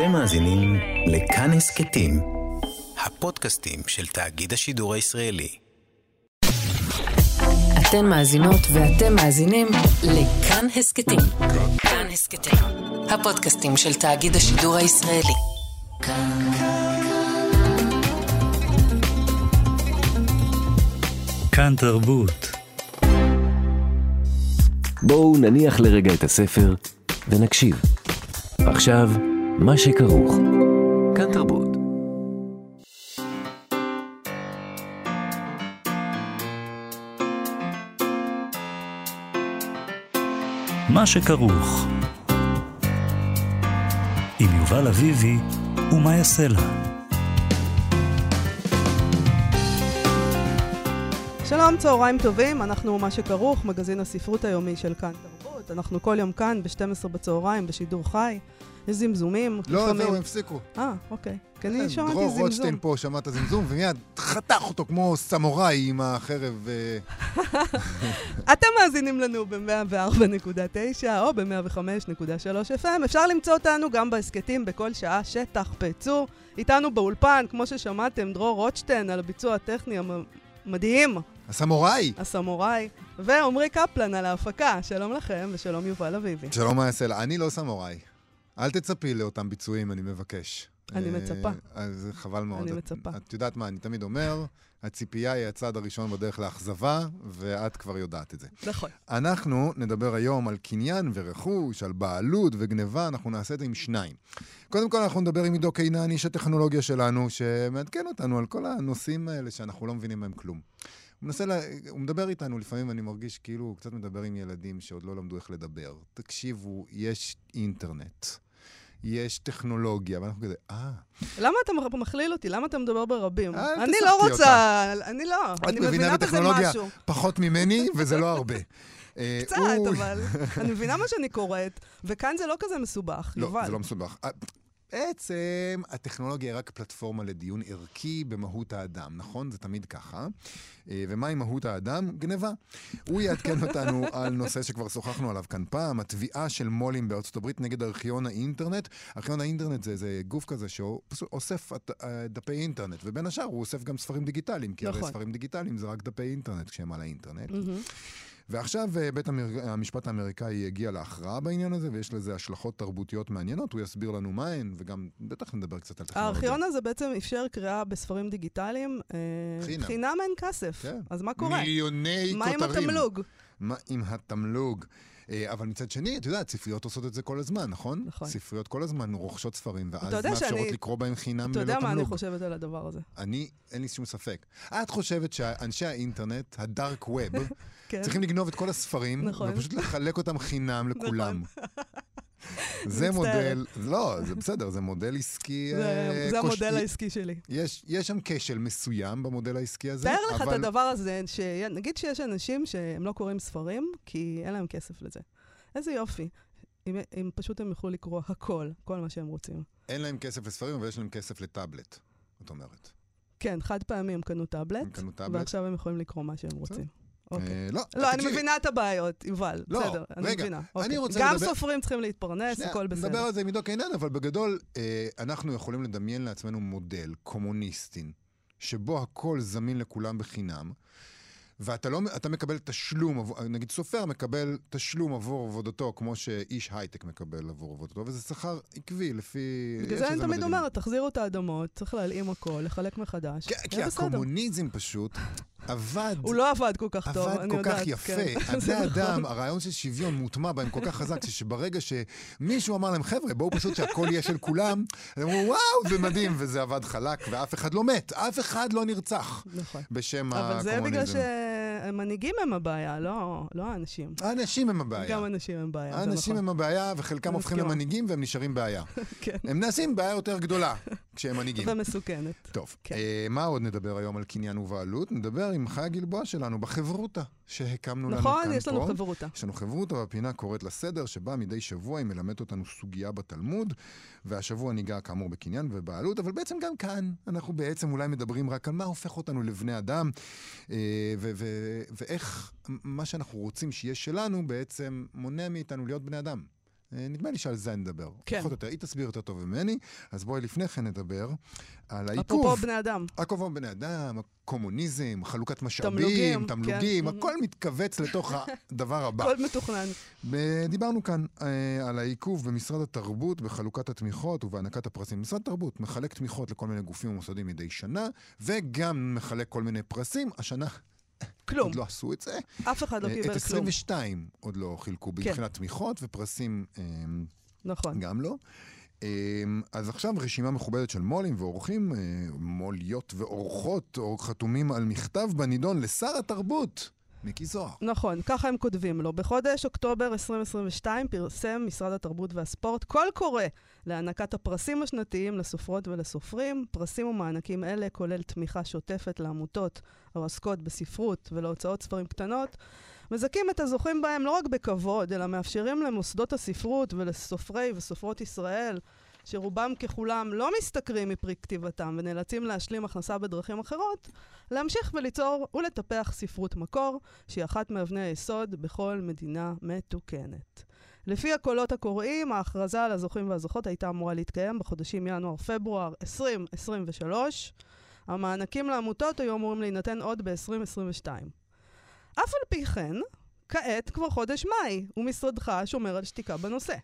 אתם מאזינים לכאן הסכתים, הפודקאסטים של תאגיד השידור הישראלי. אתן מאזינות ואתם מאזינים לכאן הסכתים. כאן הסכתים, הפודקאסטים של תאגיד השידור הישראלי. כאן. כאן תרבות. בואו נניח לרגע את הספר ונקשיב. עכשיו, מה שכרוך. כאן תרבות. מה שכרוך. עם יובל אביבי ומה יעשה לה. שלום, צהריים טובים, אנחנו מה שכרוך, מגזין הספרות היומי של כאן תרבות. אנחנו כל יום כאן ב-12 בצהריים, בשידור חי. יש זמזומים. לא. זהו, הם הפסיקו. אה, אוקיי. כי אני שמעתי דרור זמזום. רוטשטיין פה שמע את הזמזום, ומיד חתך אותו כמו סמוראי עם החרב. אה, אתם מאזינים לנו ב-104.9 או ב-105.3 FM. אפשר למצוא אותנו גם בהסכתים בכל שעה שתחפצו. איתנו באולפן, כמו ששמעתם, דרור רוטשטיין על הביצוע הטכני המדהים, הסמוראי! הסמוראי, ועמרי קפלן על ההפקה. שלום לכם ושלום יובל אביבי. שלום מה יעשה לה. אני לא סמוראי. אל תצפי לאותם ביצועים, אני מבקש. אני אה, מצפה. אז חבל מאוד. אני מצפה. את יודעת מה, אני תמיד אומר, הציפייה היא הצעד הראשון בדרך לאכזבה, ואת כבר יודעת את זה. נכון. אנחנו נדבר היום על קניין ורכוש, על בעלות וגניבה, אנחנו נעשה את זה עם שניים. קודם כל אנחנו נדבר עם עידו קינן, איש הטכנולוגיה שלנו, שמעדכן אותנו על כל הנושאים האלה שאנחנו לא מבינים מהם כלום. מנסה, לה... הוא מדבר איתנו, לפעמים אני מרגיש כאילו הוא קצת מדבר עם ילדים שעוד לא למדו איך לדבר. תקשיבו, יש אינטרנט, יש טכנולוגיה, ואנחנו כזה, אה, למה אתה מכליל אותי? למה אתה מדבר ברבים? אל אני לא אותה. רוצה, אני לא, אני מבינה בזה משהו. פחות ממני, וזה לא הרבה. אה, קצת, אבל אני מבינה מה שאני קוראת, וכאן זה לא כזה מסובך, לא, יובל. זה לא מסובך. בעצם הטכנולוגיה היא רק פלטפורמה לדיון ערכי במהות האדם, נכון? זה תמיד ככה. אה, ומהי מהות האדם? גניבה. הוא יעדכן אותנו על נושא שכבר שוחחנו עליו כאן פעם, התביעה של מו"לים בארצות הברית נגד ארכיון האינטרנט. ארכיון האינטרנט זה, זה גוף כזה שהוא אוסף את- אה, דפי אינטרנט, ובין השאר הוא אוסף גם ספרים דיגיטליים, כי הרי נכון. ספרים דיגיטליים זה רק דפי אינטרנט כשהם על האינטרנט. מהמם. ועכשיו אה, בית. המשפט האמריקאי הגיע להכרעה בעניין הזה, ויש לזה השלכות תרבותיות מעניינות, הוא יסביר לנו מה הן, וגם בטח נדבר קצת על טכנולוגיה. הארכיון הזה בעצם אפשר קריאה בספרים דיגיטליים. אה, חינם. חינם אין כסף. כן. אז מה קורה? מיליוני מה עם כותרים. התמלוג? מה עם התמלוג? אה, אבל מצד שני, את יודעת, ספריות עושות את זה כל הזמן, נכון? נכון. ספריות כל הזמן רוכשות ספרים, ואז אתה מאפשרות שאני- לקרוא בהם חינם אתה ללא יודע מה אני תמלוג. חושבת על הדבר הזה. אני, אין לי שום ספק. את חושבת שאנשי האינטרנט, הדארק ווב, כן. צריכים לגנוב את כל הספרים, נכון. ופשוט לחלק אותם חינם לכולם. זה. מודל, לא, זה בסדר, זה מודל עסקי... זה- אה, זה כוש- המודל העסקי שלי. יש, יש שם כשל מסוים במודל העסקי הזה, תאר לך את הדבר הזה, שנגיד שיש אנשים שהם לא קוראים ספרים, כי אין להם כסף לזה. איזה יופי. אם, אם פשוט הם יוכלו לקרוא הכל, כל מה שהם רוצים. אין להם כסף לספרים, אבל יש להם כסף לטאבלט, את אומרת. כן, חד פעמי הם קנו טאבלט, הם קנו טאבלט. ועכשיו הם יכולים לקרוא מה שהם רוצים. אוקיי. אה, לא, לא, אני מבינה את הבעיות, יובל. לא, בסדר, אני רגע, מבינה. אני אוקיי. גם סופרים צריכים להתפרנס, הכל נדבר בסדר. על זה עידו קינן, אבל בגדול, אה, אנחנו יכולים לדמיין לעצמנו מודל קומוניסטי, שבו הכל זמין לכולם בחינם, ואתה לא, אתה מקבל תשלום, נגיד סופר מקבל תשלום עבור עבודתו, כמו שאיש הייטק מקבל עבור עבודתו, וזה שכר עקבי לפי... בגלל זה אני תמיד. אומרת, תחזירו את האדמות, צריך להלאים הכל, לחלק מחדש. כי, כי בסדר. הקומוניזם פשוט עבד. הוא לא עבד כל כך טוב, עבד אני כל יודעת. כך יפה. כן. זה הבני נכון. אדם, הרעיון של שוויון מוטמע בהם כל כך חזק, שברגע שמישהו אמר להם, חבר'ה, בואו פשוט שהכל יהיה של כולם, הם אמרו, וואו, זה מדהים, וזה עבד חלק, ואף אחד לא מת, אף אחד לא נרצח נכון. בשם אבל זה בגלל הקומוניזם. שמנהיגים הם הבעיה, לא לא האנשים. האנשים הם הבעיה. גם אנשים הם בעיה, האנשים נכון. הם הבעיה, וחלקם אני הופכים. למנהיגים והם נשארים בעיה. כן, הם נעשים בעיה יותר גדולה כשהם מנהיגים. ומסוכנת. טוב, כן. אה, מה עוד נדבר היום על קניין ובעלות? נדבר עם חיה גלבוע שלנו בחברותה שהקמנו לנו כאן פה. נכון, יש לנו חברותה. יש לנו חברותה והפינה קוראת לסדר, שבה מדי שבוע היא מלמדת אותנו סוגיה בתלמוד, והשבוע ניגע כאמור בקניין ובעלות, אבל בעצם גם כאן אנחנו בעצם אולי מדברים רק על מה הופך אותנו לבני אדם, אה, ו- ו- ואיך מה שאנחנו רוצים שיהיה שלנו בעצם מונע מאיתנו להיות בני אדם. אה, נדמה לי שעל זה נדבר. כן. פחות או יותר, היא תסביר יותר טוב ממני, אז בואי לפני כן נדבר על העיכוב. אפרופו בני אדם. אפרופו בני אדם, הקומוניזם, חלוקת משאבים, תמלוגים, תמלוגים, כן. הכל מתכווץ לתוך הדבר הבא. הכל מתוכנן. דיברנו כאן אה, על העיכוב במשרד התרבות בחלוקת התמיכות ובהענקת הפרסים. משרד התרבות מחלק תמיכות לכל מיני גופים ומוסדים מדי שנה, וגם מחלק כל מיני פרסים. השנה כלום. עוד לא עשו את זה. אף אחד לא אה, קיבל את כלום. 22 עוד לא חילקו כן. מבחינת תמיכות ופרסים אה, נכון. גם לא. אה, אז עכשיו רשימה מכובדת של מו"לים ואורחים, אה, מו"ליות ואורחות, או חתומים על מכתב בנידון לשר התרבות, מיקי זוהר. נכון, ככה הם כותבים לו. בחודש אוקטובר 2022 פרסם משרד התרבות והספורט קול קורא להענקת הפרסים השנתיים לסופרות ולסופרים. פרסים ומענקים אלה כולל תמיכה שוטפת לעמותות העוסקות בספרות ולהוצאות ספרים קטנות. מזכים את הזוכים בהם לא רק בכבוד, אלא מאפשרים למוסדות הספרות ולסופרי וסופרות ישראל שרובם ככולם לא משתכרים מפרי כתיבתם ונאלצים להשלים הכנסה בדרכים אחרות, להמשיך וליצור ולטפח ספרות מקור, שהיא אחת מאבני היסוד בכל מדינה מתוקנת. לפי הקולות הקוראים, ההכרזה על הזוכים והזוכות הייתה אמורה להתקיים בחודשים ינואר-פברואר 2023. המענקים לעמותות היו אמורים להינתן עוד ב-2022. אף על פי כן, כעת כבר חודש מאי, ומשרדך שומר על שתיקה בנושא.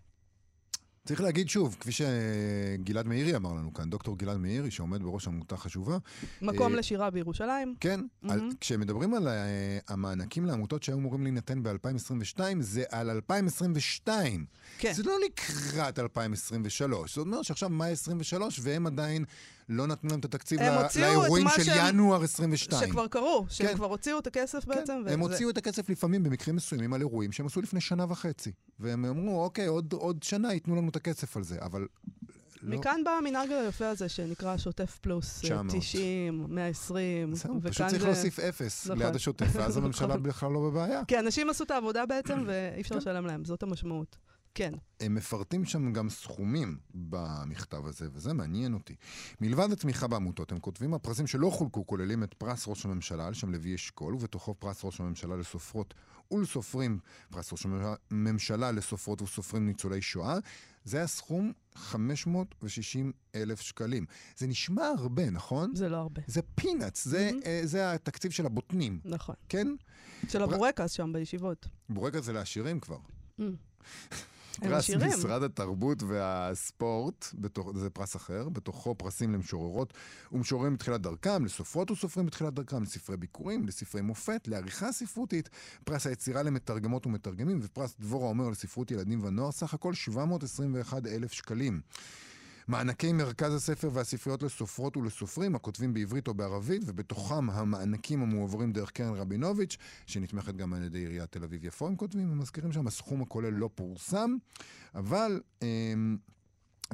צריך להגיד שוב, כפי שגלעד מאירי אמר לנו כאן, דוקטור גלעד מאירי, שעומד בראש עמותה חשובה, מקום אה, לשירה בירושלים. כן, על, מהמם. כשמדברים על אה, המענקים לעמותות שהיו אמורים להינתן ב-2022, זה על 2022. כן. זה לא לקראת 2023. זאת אומרת שעכשיו מאי 23, והם עדיין לא נתנו להם את התקציב הם ל- הוציאו את לאירועים של שהם- ינואר 22. שכבר קרו, שהם כן. כבר הוציאו את הכסף בעצם. כן, וזה- הם הוציאו את הכסף לפעמים במקרים מסוימים על אירועים שהם עשו לפני שנה וחצי. והם אמרו, אוקיי, עוד, עוד שנה ייתנו לנו את הכסף על זה, אבל... לא. מכאן בא המנהג היפה הזה שנקרא שוטף פלוס, אה, 900. 90, 120, זהו, פשוט צריך זה... להוסיף אפס נכון. ליד השוטף, ואז הממשלה נכון. בכלל לא בבעיה. כי אנשים עשו את העבודה בעצם, ואי אפשר. לשלם להם, זאת המשמעות. כן. הם מפרטים שם גם סכומים במכתב הזה, וזה מעניין אותי. מלבד התמיכה בעמותות, הם כותבים, הפרסים שלא חולקו כוללים את פרס ראש הממשלה על שם לוי אשכול, ובתוכו פרס ראש הממשלה לסופרות ולסופרים, פרס ראש הממשלה לסופרות וסופרים ניצולי שואה. זה הסכום 560 אלף שקלים. זה נשמע הרבה, נכון? זה לא הרבה. זה פינאץ, זה, מהמם. אה, זה התקציב של הבוטנים, נכון. כן? של הבורקס שם בישיבות. בורקס זה לעשירים כבר. Mm. פרס עשירים. משרד התרבות והספורט, בתוך, זה פרס אחר, בתוכו פרסים למשוררות ומשוררים בתחילת דרכם, לסופרות וסופרים בתחילת דרכם, לספרי ביקורים, לספרי מופת, לעריכה ספרותית, פרס היצירה למתרגמות ומתרגמים, ופרס דבורה אומר לספרות ילדים ונוער, סך הכל 721 אלף שקלים. מענקי מרכז הספר והספריות לסופרות ולסופרים הכותבים בעברית או בערבית, ובתוכם המענקים המועברים דרך קרן רבינוביץ', שנתמכת גם על ידי עיריית תל אביב-יפו, הם כותבים, הם מזכירים שם, הסכום הכולל לא פורסם, אבל אמ,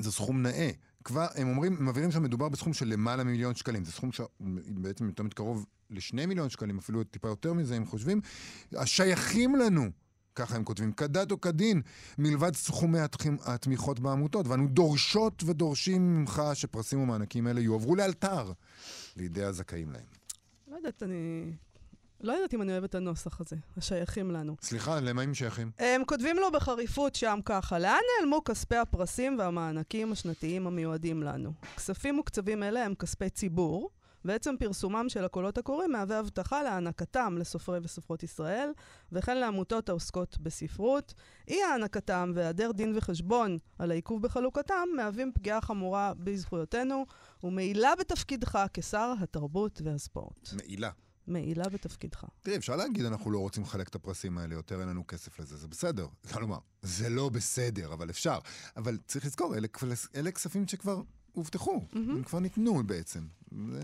זה סכום נאה. כבר, הם אומרים, הם מבהירים שמדובר בסכום של למעלה ממיליון שקלים. זה סכום שבעצם יותר מתקרוב לשני מיליון שקלים, אפילו טיפה יותר מזה, הם חושבים, השייכים לנו. ככה הם כותבים, כדת או כדין, מלבד סכומי התמיכות בעמותות, ואנו דורשות ודורשים ממך שפרסים ומענקים אלה יועברו לאלתר לידי הזכאים להם. לא יודעת, אני... לא יודעת אם אני אוהבת את הנוסח הזה, השייכים לנו. סליחה, למה הם שייכים? הם כותבים לו בחריפות שם ככה, לאן נעלמו כספי הפרסים והמענקים השנתיים המיועדים לנו? כספים מוקצבים אלה הם כספי ציבור, ועצם פרסומם של הקולות הקוראים מהווה הבטחה להענקתם לסופרי וסופרות ישראל, וכן לעמותות העוסקות בספרות. אי הענקתם והיעדר דין וחשבון על העיכוב בחלוקתם מהווים פגיעה חמורה בזכויותינו, ומעילה בתפקידך כשר התרבות והספורט. מעילה. מעילה בתפקידך. תראי, אפשר להגיד, אנחנו לא רוצים לחלק את הפרסים האלה יותר, אין לנו כסף לזה, זה בסדר. כלומר, זה לא בסדר, אבל אפשר. אבל צריך לזכור, אלה, אלה כספים שכבר הובטחו, הם כבר ניתנו בעצם. זה,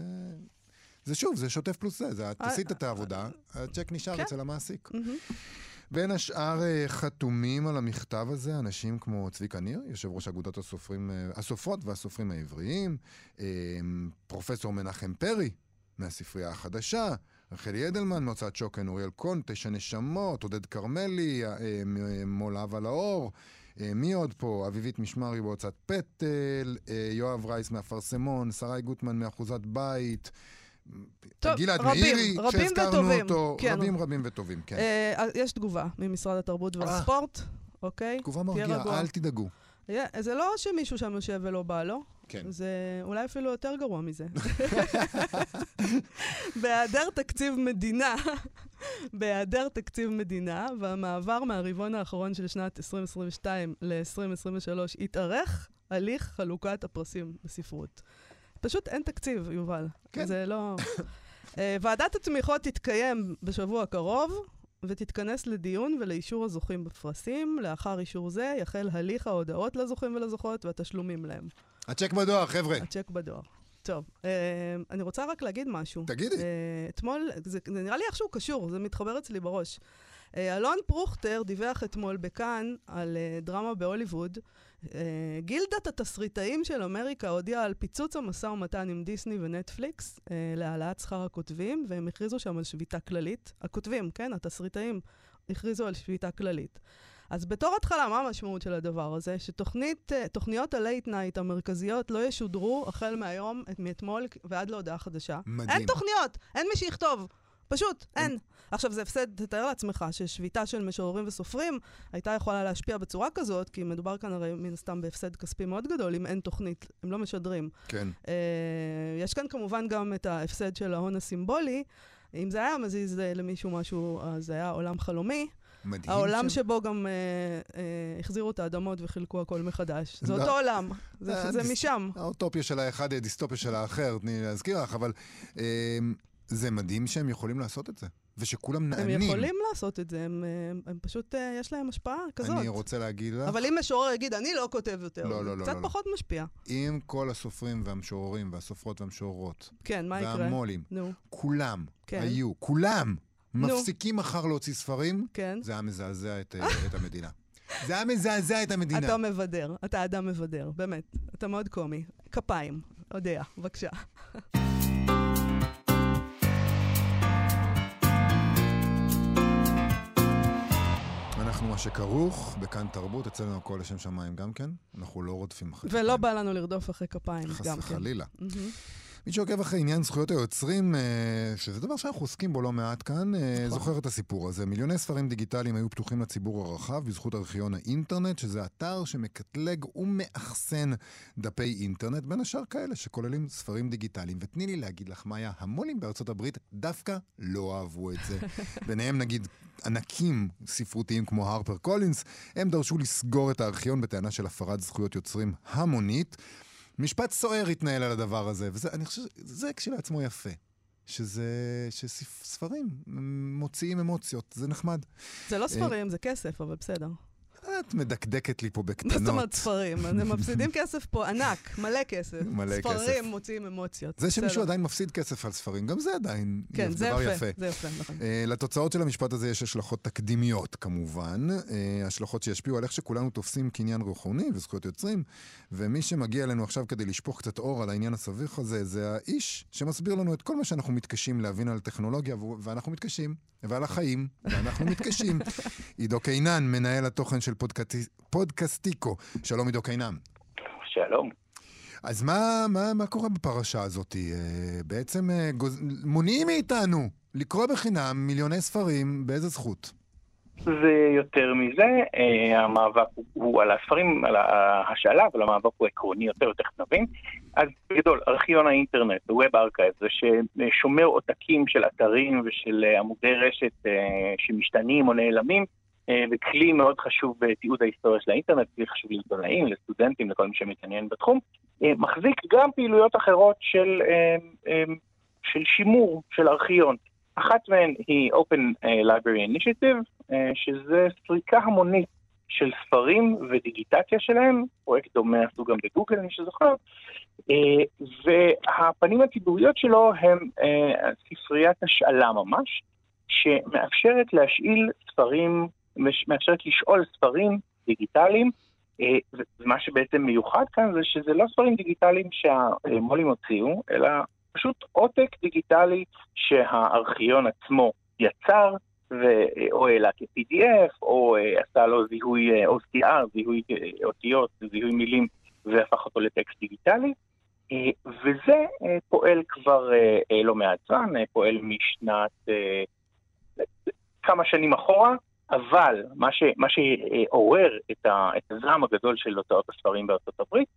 זה שוב, זה שוטף פלוס זה, זה את אה, עשית את העבודה, הצ'ק נשאר כן. אצל המעסיק. בין השאר אה, חתומים על המכתב הזה אנשים כמו צביקה ניר, יושב ראש אגודת הסופרים, אה, הסופרות והסופרים העבריים, אה, פרופסור מנחם פרי מהספרייה החדשה, רחלי אדלמן מהוצאת שוקן, אוריאל קון, תשע נשמות, עודד כרמלי, אה, אה, מול אהבה לאור. אה, מי עוד פה? אביבית משמרי בהוצאת פטל, אה, יואב רייס מהפרסמון, שרי גוטמן מאחוזת בית. טוב, גלעד רבים, מאירי, רבים שהזכרנו וטובים. אותו, כן. רבים רבים וטובים, כן. אה, יש תגובה ממשרד התרבות והספורט. אוקיי? תגובה מרגיעה. אל תדאגו. Yeah, זה לא שמישהו שם יושב ולא בא לו, כן. זה אולי אפילו יותר גרוע מזה. בהיעדר תקציב מדינה, בהיעדר תקציב מדינה, והמעבר מהרבעון האחרון של שנת 2022 ל-2023 התארך הליך חלוקת הפרסים בספרות. פשוט אין תקציב, יובל. כן. זה לא... אה, ועדת התמיכות תתקיים בשבוע הקרוב, ותתכנס לדיון ולאישור הזוכים בפרסים. לאחר אישור זה יחל הליך ההודעות לזוכים ולזוכות והתשלומים להם. הצ'ק בדואר, חבר'ה. הצ'ק בדואר. טוב, אה, אני רוצה רק להגיד משהו. תגידי. אה, אתמול, זה, זה נראה לי איכשהו קשור, זה מתחבר אצלי בראש. אה, אלון פרוכטר דיווח אתמול בכאן על דרמה בהוליווד. אה, גילדת התסריטאים של אמריקה הודיעה על פיצוץ המשא ומתן עם דיסני ונטפליקס אה, להעלאת שכר הכותבים, והם הכריזו שם על שביתה כללית. הכותבים, כן, התסריטאים, הכריזו על שביתה כללית. אז בתור התחלה, מה המשמעות של הדבר הזה? שתוכניות ה late night המרכזיות לא ישודרו החל מהיום, את- מאתמול ועד להודעה חדשה. מדהים. אין תוכניות, אין מי שיכתוב. פשוט, אין. עכשיו, זה הפסד, תתאר לעצמך ששביתה של משוררים וסופרים הייתה יכולה להשפיע בצורה כזאת, כי מדובר כאן הרי מן הסתם בהפסד כספי מאוד גדול, אם אין תוכנית, הם לא משדרים. כן. אה, יש כאן כמובן גם את ההפסד של ההון הסימבולי. אם זה היה מזיז אה, למישהו משהו, אז זה היה עולם חלומי. מדהים. העולם שם. שבו גם אה, אה, החזירו את האדמות וחילקו הכל מחדש. זה לא. אותו עולם, זה, אה, זה דיס- משם. האוטופיה של האחד, הדיסטופיה של האחר, תני לי להזכיר לך, אבל אה, זה מדהים שהם יכולים לעשות את זה, ושכולם הם נענים. יכולים לעשות את זה, הם, אה, הם פשוט, אה, יש להם השפעה כזאת. אני רוצה להגיד לך, אבל אם משורר יגיד, אני לא כותב יותר, לא, לא, לא, קצת לא, לא. פחות משפיע. אם כל הסופרים והמשוררים והסופרות והמשוררות, כן, מה יקרה? והמו"לים, נו, כולם כן. היו, כולם, נו. מפסיקים מחר להוציא ספרים, כן. זה היה מזעזע את, אה, את המדינה. זה היה מזעזע את המדינה. אתה מבדר, אתה אדם מבדר, באמת. אתה מאוד קומי. כפיים, אודיה, בבקשה. אנחנו מה שכרוך, בכאן תרבות, אצלנו הכל לשם שמיים גם כן. אנחנו לא רודפים אחרי ולא כפיים. בא לנו לרדוף אחרי כפיים, חס גם כן. וחלילה. מהמם. מי שעוקב אחרי עניין זכויות היוצרים, אה, שזה דבר שאנחנו עוסקים בו לא מעט כאן, אה, נכון. זוכר את הסיפור הזה. מיליוני ספרים דיגיטליים היו פתוחים לציבור הרחב בזכות ארכיון האינטרנט, שזה אתר שמקטלג ומאחסן דפי אינטרנט, בין השאר כאלה שכוללים ספרים דיגיטליים. ותני לי להגיד לך, מאיה, המו"לים בארצות הברית דווקא לא אהבו את זה. ביניהם נגיד ענקים ספרותיים כמו הרפר קולינס, הם דרשו לסגור את הארכיון בטענה של הפרת זכויות יוצרים המונית. משפט סוער התנהל על הדבר הזה, וזה, אני חושב, זה כשלעצמו יפה. שזה, שספרים מוציאים אמוציות, זה נחמד. זה לא ספרים, זה כסף, אבל בסדר. את מדקדקת לי פה מה בקטנות. זאת אומרת ספרים? הם מפסידים כסף פה ענק, מלא כסף. מלא כסף. ספרים מוציאים אמוציות. זה שמישהו. עדיין מפסיד כסף על ספרים, גם זה עדיין כן, זה דבר יפה. יפה. זה יפה, נכון. אה, לתוצאות של המשפט הזה יש השלכות תקדימיות כמובן, אה, השלכות שישפיעו על איך שכולנו תופסים קניין רוחני וזכויות יוצרים, ומי שמגיע אלינו עכשיו כדי לשפוך קצת אור על העניין הסביך הזה, זה האיש שמסביר לנו את כל מה שאנחנו מתקשים להבין על טכנולוגיה, ואנחנו מתקשים, ועל החיים, ואנחנו מתקשים. עידו קינן, מנהל התוכן של פודקאסטיקו. שלום עידו קינן. שלום. אז מה, מה, מה קורה בפרשה הזאת? אה, בעצם אה, גוז... מונעים מאיתנו לקרוא בחינם מיליוני ספרים, באיזה זכות? זה יותר מזה, אה, המאבק הוא, על הספרים, על ההשאלה, אבל המאבק הוא עקרוני יותר, תכף נבין. אז בגדול, ארכיון האינטרנט, ה-Web Archive, זה ששומר עותקים של אתרים ושל עמודי רשת שמשתנים או נעלמים, וכלי מאוד חשוב בתיעוד ההיסטוריה של האינטרנט, כלי חשוב לעיתונאים, לסטודנטים, לכל מי שמתעניין בתחום, אה, מחזיק גם פעילויות אחרות של, אה, אה, של שימור, של ארכיון. אחת מהן היא Open אה, Library Initiative, אה, שזה סריקה המונית של ספרים ודיגיטציה שלהם, פרויקט דומה עשו גם בגוגל, מי שזוכר, אה, והפנים הציבוריות שלו הם אה, ספריית השאלה ממש, שמאפשרת להשאיל ספרים, מאפשרת לשאול ספרים דיגיטליים, אה, ומה שבעצם מיוחד כאן זה שזה לא ספרים דיגיטליים שהמו"לים הוציאו, אלא פשוט עותק דיגיטלי שהארכיון עצמו יצר, ו- או העלה כ-PDF, או אה, עשה לו זיהוי אה, OCR, זיהוי אה, אותיות, זיהוי מילים, והפך אותו לטקסט דיגיטלי. אה, וזה אה, פועל כבר אה, אה, לא מעט זמן, אה, פועל משנת אה, כמה שנים אחורה, אבל מה, ש, מה שעורר את, ה, את הזעם הגדול של הוצאות הספרים בארצות הברית,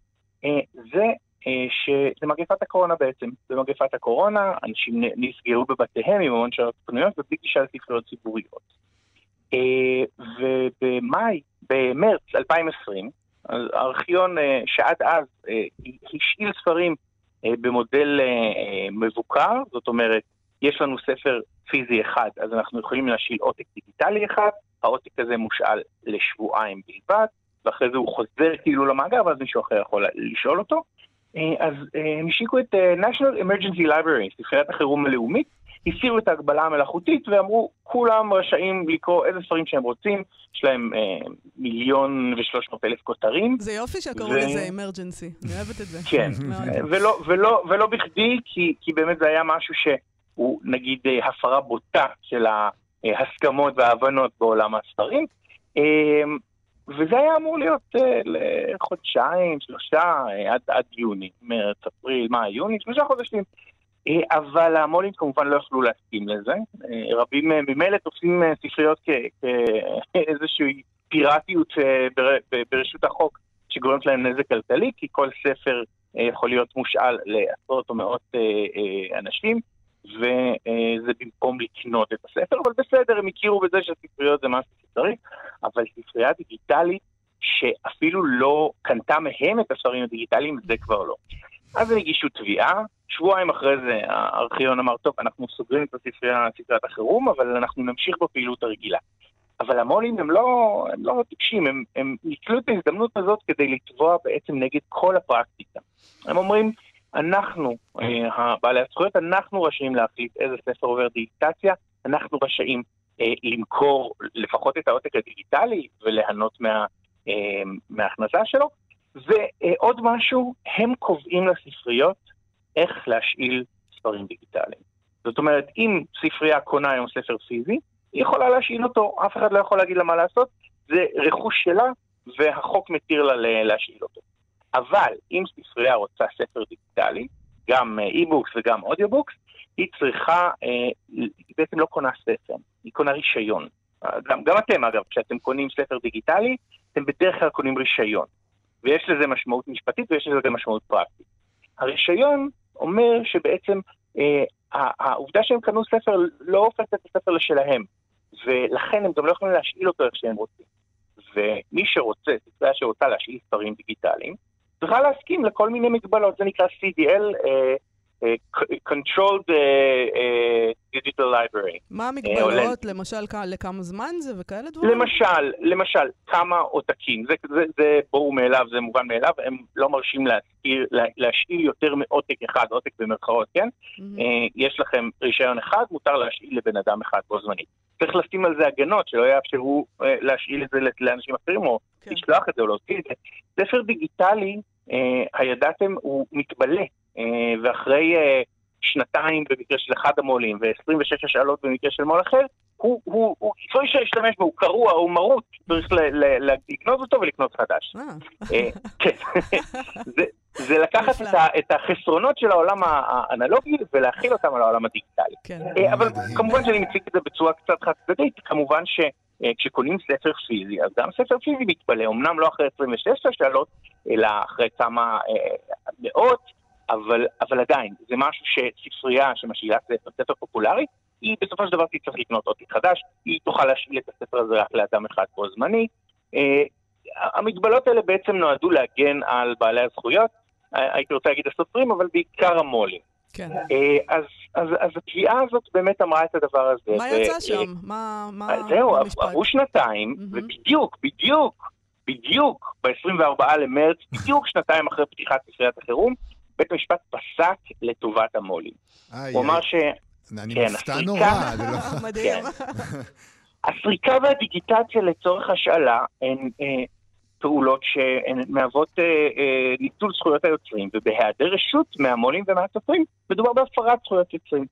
אה, זה אה, שזה מגפת הקורונה בעצם. במגפת הקורונה אנשים נסגרו בבתיהם עם המון שעות פנויות ובלי גישה לספריות ציבוריות. ובמאי, במרץ 2020, הארכיון שעד אז השאיל ספרים במודל מבוקר, זאת אומרת, יש לנו ספר פיזי אחד, אז אנחנו יכולים להשאיל עותק דיגיטלי אחד, העותק הזה מושאל לשבועיים בלבד, ואחרי זה הוא חוזר כאילו למאגר, ואז מישהו אחר יכול לשאול אותו. אה, אז אה, הם השיקו את אה, National Emergency Library, ספריית החירום הלאומית, הסירו את ההגבלה המלאכותית ואמרו, כולם רשאים לקרוא איזה ספרים שהם רוצים, יש להם אה, מיליון ושלוש מאות אלף כותרים. זה יופי שקראו ו... לזה אמרג'נסי, אני אוהבת את זה. כן, ולא, ולא, ולא בכדי, כי, כי באמת זה היה משהו ש... הוא נגיד אה, הפרה בוטה של ההסכמות וההבנות בעולם הספרים. אה, וזה היה אמור להיות אה, לחודשיים, שלושה, עד, עד יוני, מרץ, אפריל, מאי, יוני, שלושה חודשים. אבל המו"לים כמובן לא יכלו להסכים לזה. רבים ממילא תופסים ספריות כאיזושהי פיראטיות ברשות החוק שגורמת להם נזק כלכלי, כי כל ספר יכול להיות מושאל לעשרות או מאות אנשים. וזה במקום לקנות את הספר, אבל בסדר, הם הכירו בזה שהספריות זה משהו שצריך, אבל ספרייה דיגיטלית שאפילו לא קנתה מהם את הספרים הדיגיטליים, זה כבר לא. אז הם הגישו תביעה, שבועיים אחרי זה הארכיון אמר, טוב, אנחנו סוגרים את הספרייה, ספריית החירום, אבל אנחנו נמשיך בפעילות הרגילה. אבל המו"לים הם לא, הם לא טיפשים, הם, הם ניצלו את ההזדמנות הזאת כדי לתבוע בעצם נגד כל הפרקטיקה. הם אומרים, אנחנו, אה, בעלי הזכויות, אנחנו רשאים להחליט איזה ספר עובר דיגיטציה, אנחנו רשאים אה, למכור לפחות את העותק הדיגיטלי וליהנות מה, אה, מההכנסה שלו. ועוד משהו, הם קובעים לספריות איך להשאיל ספרים דיגיטליים. זאת אומרת, אם ספרייה קונה היום ספר פיזי, היא יכולה להשאיל אותו, אף אחד לא יכול להגיד לה מה לעשות, זה רכוש שלה, והחוק מתיר לה להשאיל אותו. אבל אם ספרייה רוצה ספר דיגיטלי, גם e-books אה, וגם audiobooks, היא צריכה, אה, היא בעצם לא קונה ספר, היא קונה רישיון. גם, גם אתם אגב, כשאתם קונים ספר דיגיטלי, אתם בדרך כלל קונים רישיון. ויש לזה משמעות משפטית ויש לזה משמעות פרקטית. הרישיון אומר שבעצם אה, העובדה שהם קנו ספר לא הופכת את הספר לשלהם, ולכן הם גם לא יכולים להשאיל אותו איך שהם רוצים. ומי שרוצה, ספרייה שרוצה להשאיל ספרים דיגיטליים, צריכה להסכים לכל מיני מגבלות, זה נקרא CDL, uh, uh, Controlled uh, Digital Library. מה המגבלות, למשל לכמה זמן זה וכאלה דברים? למשל, למשל, כמה עותקים, זה, זה, זה ברור מאליו, זה מובן מאליו, הם לא מרשים להשאיר, להשאיר יותר מעותק אחד, עותק במרכאות, כן? Mm-hmm. יש לכם רישיון אחד, מותר להשאיל לבן אדם אחד בו זמנית. צריך לשים על זה הגנות, שלא יאפשרו להשאיל את זה לאנשים אחרים, או כן. לשלוח את זה או להוציא את זה. ספר דיגיטלי אה, הידעתם הוא מתבלה, אה, ואחרי אה, שנתיים במקרה של אחד המו"לים ו-26 השאלות במקרה של מו"ל אחר, הוא, הוא, הוא, אי אפשר להשתמש בו, הוא קרוע, הוא מרוט, צריך לקנות אותו ולקנות חדש. כן, זה לקחת את החסרונות של העולם האנלוגי ולהכיל אותם על העולם הדיגיטלי. כן. אבל כמובן שאני מציג את זה בצורה קצת חד צדדית, כמובן ש... אה, כשקונים ספר פיזי, אז גם ספר פיזי מתפלא, אמנם לא אחרי 26 השאלות, אלא אחרי כמה אה, מאות, אבל, אבל עדיין, זה משהו שספרייה שמשאילה ספר, ספר פופולרי, היא בסופו של דבר תצטרך לקנות עותק חדש, היא תוכל להשאיל את הספר הזה רק לאדם אחד בו זמני. אה, המגבלות האלה בעצם נועדו להגן על בעלי הזכויות, אה, הייתי רוצה להגיד הסופרים, אבל בעיקר המו"לים. כן. אה, אז, אז, אז התביעה הזאת באמת אמרה את הדבר הזה. מה יצא שם? מה, מה זהו, עברו שנתיים, mm-hmm. ובדיוק, בדיוק, בדיוק, ב-24 למרץ, בדיוק שנתיים אחרי פתיחת ספריית החירום, בית המשפט פסק לטובת המו"לים. הוא אמר ש... אני כן, מופתע נורא, זה לא... מדהים. כן. הסריקה והדיגיטציה לצורך השאלה הן אה, פעולות שהן מהוות אה, אה, ניצול זכויות היוצרים, ובהיעדר רשות מהמו"לים ומהסופרים, מדובר בהפרת זכויות יוצרים.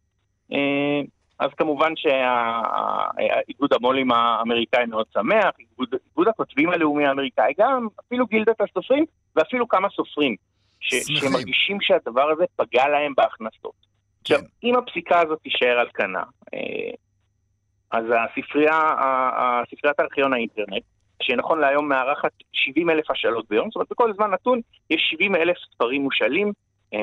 אה, אז כמובן שאיגוד המו"לים האמריקאי מאוד שמח, איגוד, איגוד הכותבים הלאומי האמריקאי גם, אפילו גילדת הסופרים, ואפילו כמה סופרים, ש, שמרגישים שהדבר הזה פגע להם בהכנסות. כן. עכשיו, אם הפסיקה הזאת תישאר על כנה, אה, אז הספרייה, הספריית ארכיון האינטרנט, שנכון להיום מארחת 70 אלף השאלות ביום, זאת אומרת בכל זמן נתון יש 70 אלף ספרים מושאלים, אה,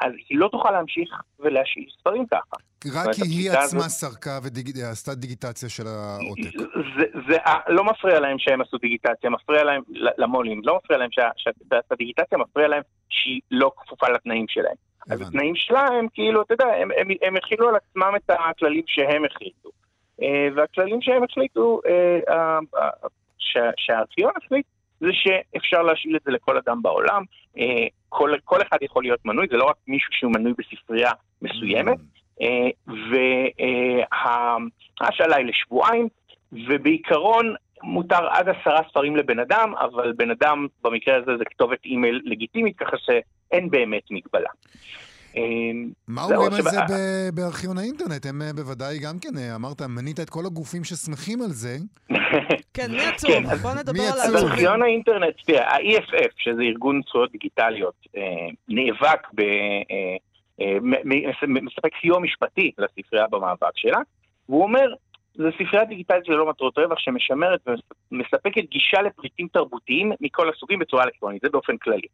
אז היא לא תוכל להמשיך ולהשאיל ספרים ככה. רק כי היא עצמה הזאת- סרקה ועשתה דיגיטציה של העותק. זה, זה אה, לא מפריע להם שהם עשו דיגיטציה, מפריע להם, למו"לים, לא מפריע להם שאת הדיגיטציה, מפריע להם שהיא לא כפופה לתנאים שלהם. אז. התנאים שלהם, כאילו, אתה יודע, הם, הם, הם הכילו על עצמם את הכללים שהם החליטו. אה, והכללים שהם החליטו, אה, אה, אה, שה- שהארכיון החליט, זה שאפשר להשאיל את זה לכל אדם בעולם. אה, כל, כל אחד יכול להיות מנוי, זה לא רק מישהו שהוא מנוי בספרייה מסוימת. וההשאלה היא לשבועיים, ובעיקרון מותר עד עשרה ספרים לבן אדם, אבל בן אדם במקרה הזה זה כתובת אימייל לגיטימית, ככה שאין באמת מגבלה. אה, מה אומרים על זה אה, ב- בארכיון האינטרנט? הם אה, בוודאי גם כן, אה, אמרת, מנית את כל הגופים ששמחים על זה. כן, מי עצוב? כן, אז בוא נדבר על עצוב? אז העצובים. ארכיון האינטרנט, תראה, ה-EFF, שזה ארגון זכויות דיגיטליות, אה, נאבק ב... אה, אה, מספק סיוע משפטי לספרייה במאבק שלה, והוא אומר, זו ספרייה דיגיטלית ללא מטרות רווח שמשמרת ומספקת גישה לפריטים תרבותיים מכל הסוגים בצורה אלקטרונית, זה באופן כללי.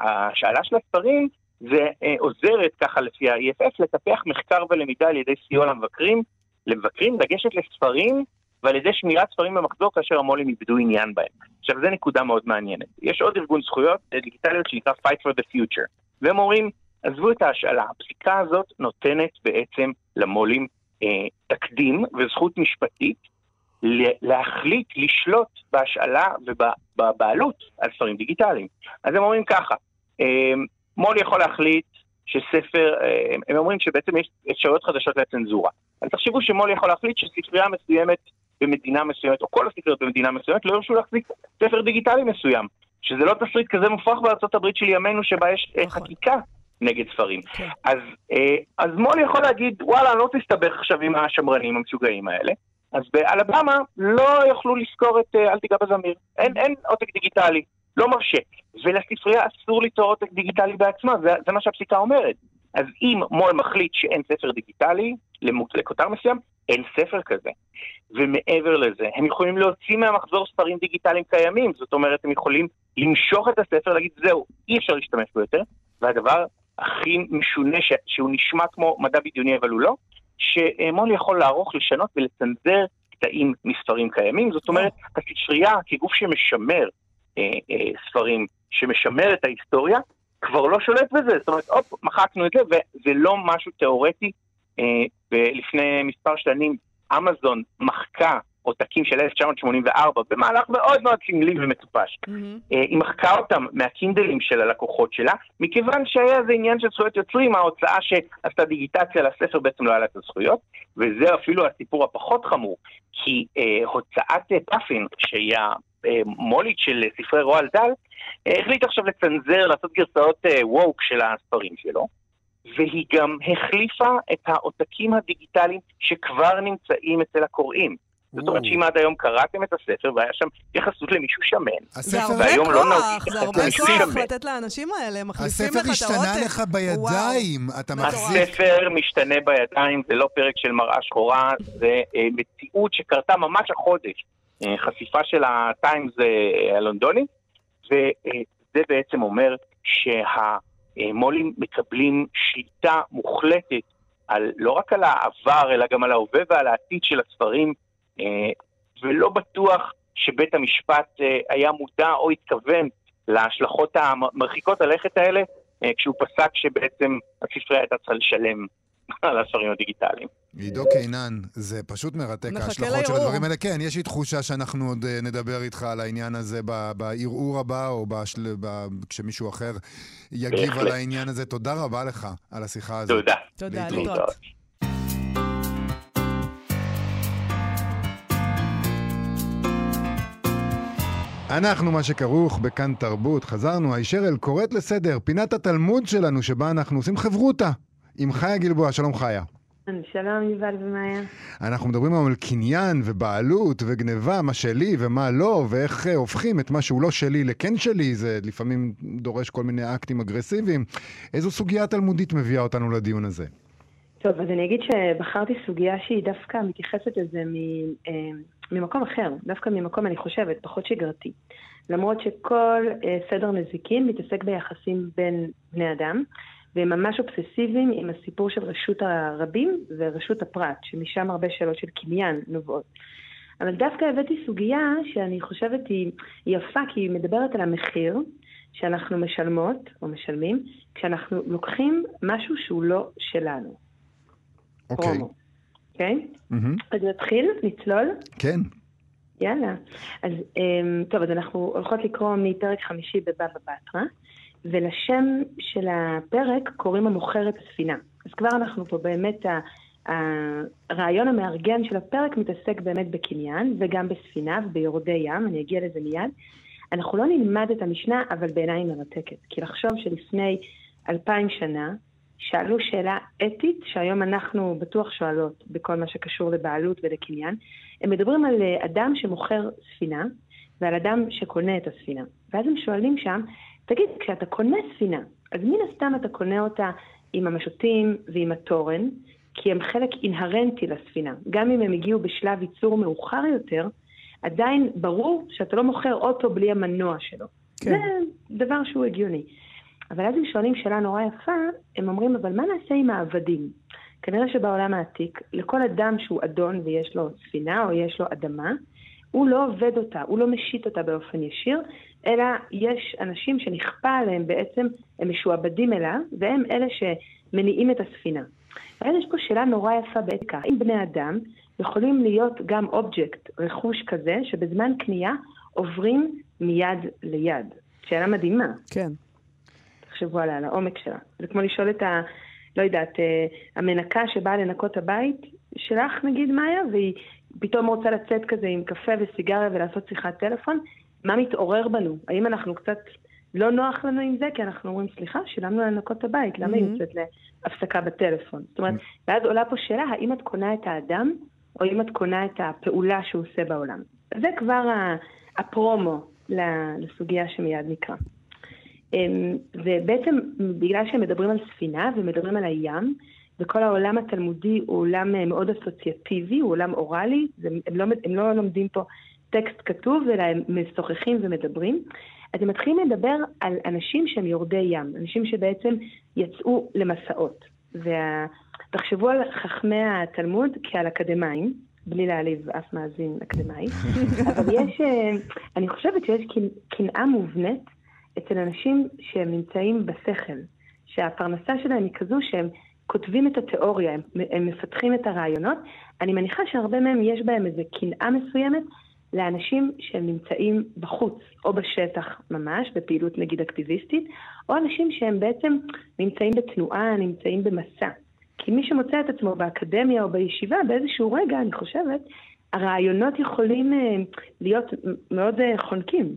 השאלה של הספרים זה אה, עוזרת, ככה לפי ה-EFF, לטפח מחקר ולמידה על ידי סיוע למבקרים, למבקרים לגשת לספרים ועל ידי שמירת ספרים במחזור כאשר המו"לים איבדו עניין בהם. עכשיו, זו נקודה מאוד מעניינת. יש עוד ארגון זכויות דיגיטליות שנקרא Fight for the Future, והם אומרים, עזבו את ההשאלה, הפסיקה הזאת נותנת בעצם למו"לים אה, תקדים וזכות משפטית להחליט, לשלוט בהשאלה ובבעלות על ספרים דיגיטליים. אז הם אומרים ככה, אה, מו"ל יכול להחליט שספר, אה, הם אומרים שבעצם יש אפשרויות חדשות לצנזורה. אז תחשבו שמו"ל יכול להחליט שספרייה מסוימת במדינה מסוימת, או כל הספריות במדינה מסוימת, לא ירשו להחזיק ספר דיגיטלי מסוים. שזה לא תסריט כזה מופרך בארצות הברית של ימינו, שבה יש אה, נכון. חקיקה נגד ספרים. כן. אז, אה, אז מו"ל יכול להגיד, וואלה, אני לא תסתבך עכשיו עם השמרנים המשוגעים האלה. אז באלבמה לא יוכלו לזכור את אל תיגע בזמיר. אין, אין עותק דיגיטלי, לא מרשה. ולספרייה אסור ליצור עותק דיגיטלי בעצמה, זה, זה מה שהפסיקה אומרת. אז אם מו"ל מחליט שאין ספר דיגיטלי לכותר מסוים, אין ספר כזה. ומעבר לזה, הם יכולים להוציא מהמחזור ספרים דיגיטליים קיימים, זאת אומרת, הם יכולים למשוך את הספר, להגיד, זהו, אי אפשר להשתמש בו יותר, והדבר הכי משונה, ש... שהוא נשמע כמו מדע בדיוני אבל הוא לא, שמו"ל יכול לערוך, לשנות ולצנזר קטעים מספרים קיימים, זאת אומרת, הספרייה כגוף שמשמר אה, אה, ספרים, שמשמר את ההיסטוריה, כבר לא שולט בזה, זאת אומרת, הופ, מחקנו את זה, וזה לא משהו תיאורטי. אה, ולפני מספר שנים אמזון מחקה עותקים של 1984 במהלך מאוד מאוד סמלי ומטופש. מהמם. אה, היא מחקה אותם מהקינדלים של הלקוחות שלה, מכיוון שהיה איזה עניין של זכויות יוצרים, ההוצאה שעשתה דיגיטציה לספר בעצם לא היה לה את הזכויות, וזה אפילו הסיפור הפחות חמור, כי אה, הוצאת אה, פאפין, שהיא המולית של ספרי רועל דל, אה, החליט עכשיו לצנזר, לעשות גרסאות אה, ווק של הספרים שלו, והיא גם החליפה את העותקים הדיגיטליים שכבר נמצאים אצל הקוראים. זאת אומרת שאם עד היום קראתם את הספר והיה שם התייחסות למישהו שמן, זה הספר, הרבה לא כוח, זה הרבה כוח. לתת לאנשים האלה, מחליפים לך הספר את העותק. השתנה לך בידיים, אתה. מחזיק... הספר משתנה בידיים, זה לא פרק של מראה שחורה, זה אה, מציאות שקרתה ממש החודש. אה, חשיפה של הטיימס אה, הלונדוני, וזה בעצם אומר שהמו"לים מקבלים שליטה מוחלטת על, לא רק על העבר, אלא גם על ההווה ועל העתיד של הספרים, אה, ולא בטוח שבית המשפט היה מודע או התכוון להשלכות המרחיקות הלכת האלה, כשהוא פסק שבעצם הספרייה הייתה צריכה לשלם על הספרים הדיגיטליים. עידו קינן, זה פשוט מרתק, ההשלכות של. הדברים האלה. כן, יש לי תחושה שאנחנו עוד אה, נדבר איתך על העניין הזה ב- בערעור הבא, או בשל... ב... כשמישהו אחר יגיב. על העניין הזה. תודה רבה לך על השיחה הזאת. תודה. תודה, להתראות. להתראות. אנחנו מה שכרוך בכאן תרבות, חזרנו, הישר אל קוראת לסדר, פינת התלמוד שלנו שבה אנחנו עושים חברותה עם חיה גלבוע, שלום חיה. שלום, יובל ומאיה. אנחנו מדברים היום על קניין ובעלות וגניבה, מה שלי ומה לא, ואיך אה, הופכים את מה שהוא לא שלי לכן שלי, זה לפעמים דורש כל מיני אקטים אגרסיביים. איזו סוגיה תלמודית מביאה אותנו לדיון הזה? טוב, אז אני אגיד שבחרתי סוגיה שהיא דווקא מתייחסת לזה מ, אה, ממקום אחר, דווקא ממקום, אני חושבת, פחות שגרתי. למרות שכל אה, סדר נזיקין מתעסק ביחסים בין בני אדם, והם ממש אובססיביים עם הסיפור של רשות הרבים ורשות הפרט, שמשם הרבה שאלות של קניין נובעות. אבל דווקא הבאתי סוגיה שאני חושבת היא יפה, כי היא מדברת על המחיר שאנחנו משלמות, או משלמים, כשאנחנו לוקחים משהו שהוא לא שלנו. אוקיי. אוקיי? אז נתחיל? נצלול? כן. יאללה. אז אמ, טוב, אז אנחנו הולכות לקרוא מפרק חמישי בבבא בתרא, ולשם של הפרק קוראים המוכר את הספינה. אז כבר אנחנו פה באמת, הרעיון המארגן של הפרק מתעסק באמת בקניין, וגם בספינה וביורדי ים, אני אגיע לזה מיד. אנחנו לא נלמד את המשנה, אבל בעיניי היא מרתקת. כי לחשוב שלפני אלפיים שנה, שאלו שאלה אתית, שהיום אנחנו בטוח שואלות בכל מה שקשור לבעלות ולקניין. הם מדברים על אה, אדם שמוכר ספינה, ועל אדם שקונה את הספינה. ואז הם שואלים שם, תגיד, כשאתה קונה ספינה, אז מן הסתם אתה קונה אותה עם המשוטים ועם התורן, כי הם חלק אינהרנטי לספינה. גם אם הם הגיעו בשלב ייצור מאוחר יותר, עדיין ברור שאתה לא מוכר אוטו בלי המנוע שלו. כן. זה דבר שהוא הגיוני. אבל אז הם שואלים שאלה נורא יפה, הם אומרים, אבל מה נעשה עם העבדים? כנראה שבעולם העתיק, לכל אדם שהוא אדון ויש לו ספינה או יש לו אדמה, הוא לא עובד אותה, הוא לא משית אותה באופן ישיר, אלא יש אנשים שנכפה עליהם בעצם, הם משועבדים אליו, והם אלה שמניעים את הספינה. ואז יש פה שאלה נורא יפה באתיקה, האם בני אדם יכולים להיות גם אובייקט, רכוש כזה, שבזמן קנייה עוברים מיד ליד? שאלה מדהימה. כן. תחשבו עליה, על העומק שלה. זה כמו לשאול את ה... לא יודעת, אה, המנקה שבאה לנקות הבית שלך, נגיד, מאיה, והיא פתאום רוצה לצאת כזה עם קפה וסיגריה ולעשות שיחת טלפון, מה מתעורר בנו? האם אנחנו קצת... לא נוח לנו עם זה, כי אנחנו אומרים, סליחה, שילמנו לנקות את הבית, למה היא. יוצאת להפסקה בטלפון? זאת אומרת, ואז עולה פה שאלה, האם את קונה את האדם, או האם את קונה את הפעולה שהוא עושה בעולם? זה כבר הפרומו לסוגיה שמיד נקרא. אמ, ובעצם בגלל שהם מדברים על ספינה ומדברים על הים, וכל העולם התלמודי הוא עולם מאוד אסוציאטיבי, הוא עולם אוראלי, הם, לא, הם לא לומדים פה טקסט כתוב, אלא הם משוחחים ומדברים. אז הם מתחילים לדבר על אנשים שהם יורדי ים, אנשים שבעצם יצאו למסעות. ותחשבו על חכמי התלמוד כעל אקדמאים, בלי להעליב אף מאזין אקדמאי, אבל יש, אה, אני חושבת שיש קנ- קנאה מובנית אצל אנשים שהם נמצאים בשכל, שהפרנסה שלהם היא כזו שהם כותבים את התיאוריה, הם, הם מפתחים את הרעיונות. אני מניחה שהרבה מהם יש בהם איזו קנאה מסוימת לאנשים שהם נמצאים בחוץ, או בשטח ממש, בפעילות נגיד אקטיביסטית, או אנשים שהם בעצם נמצאים בתנועה, נמצאים במסע. כי מי שמוצא את עצמו באקדמיה או בישיבה, באיזשהו רגע, אני חושבת, הרעיונות יכולים אה, להיות מאוד אה, חונקים.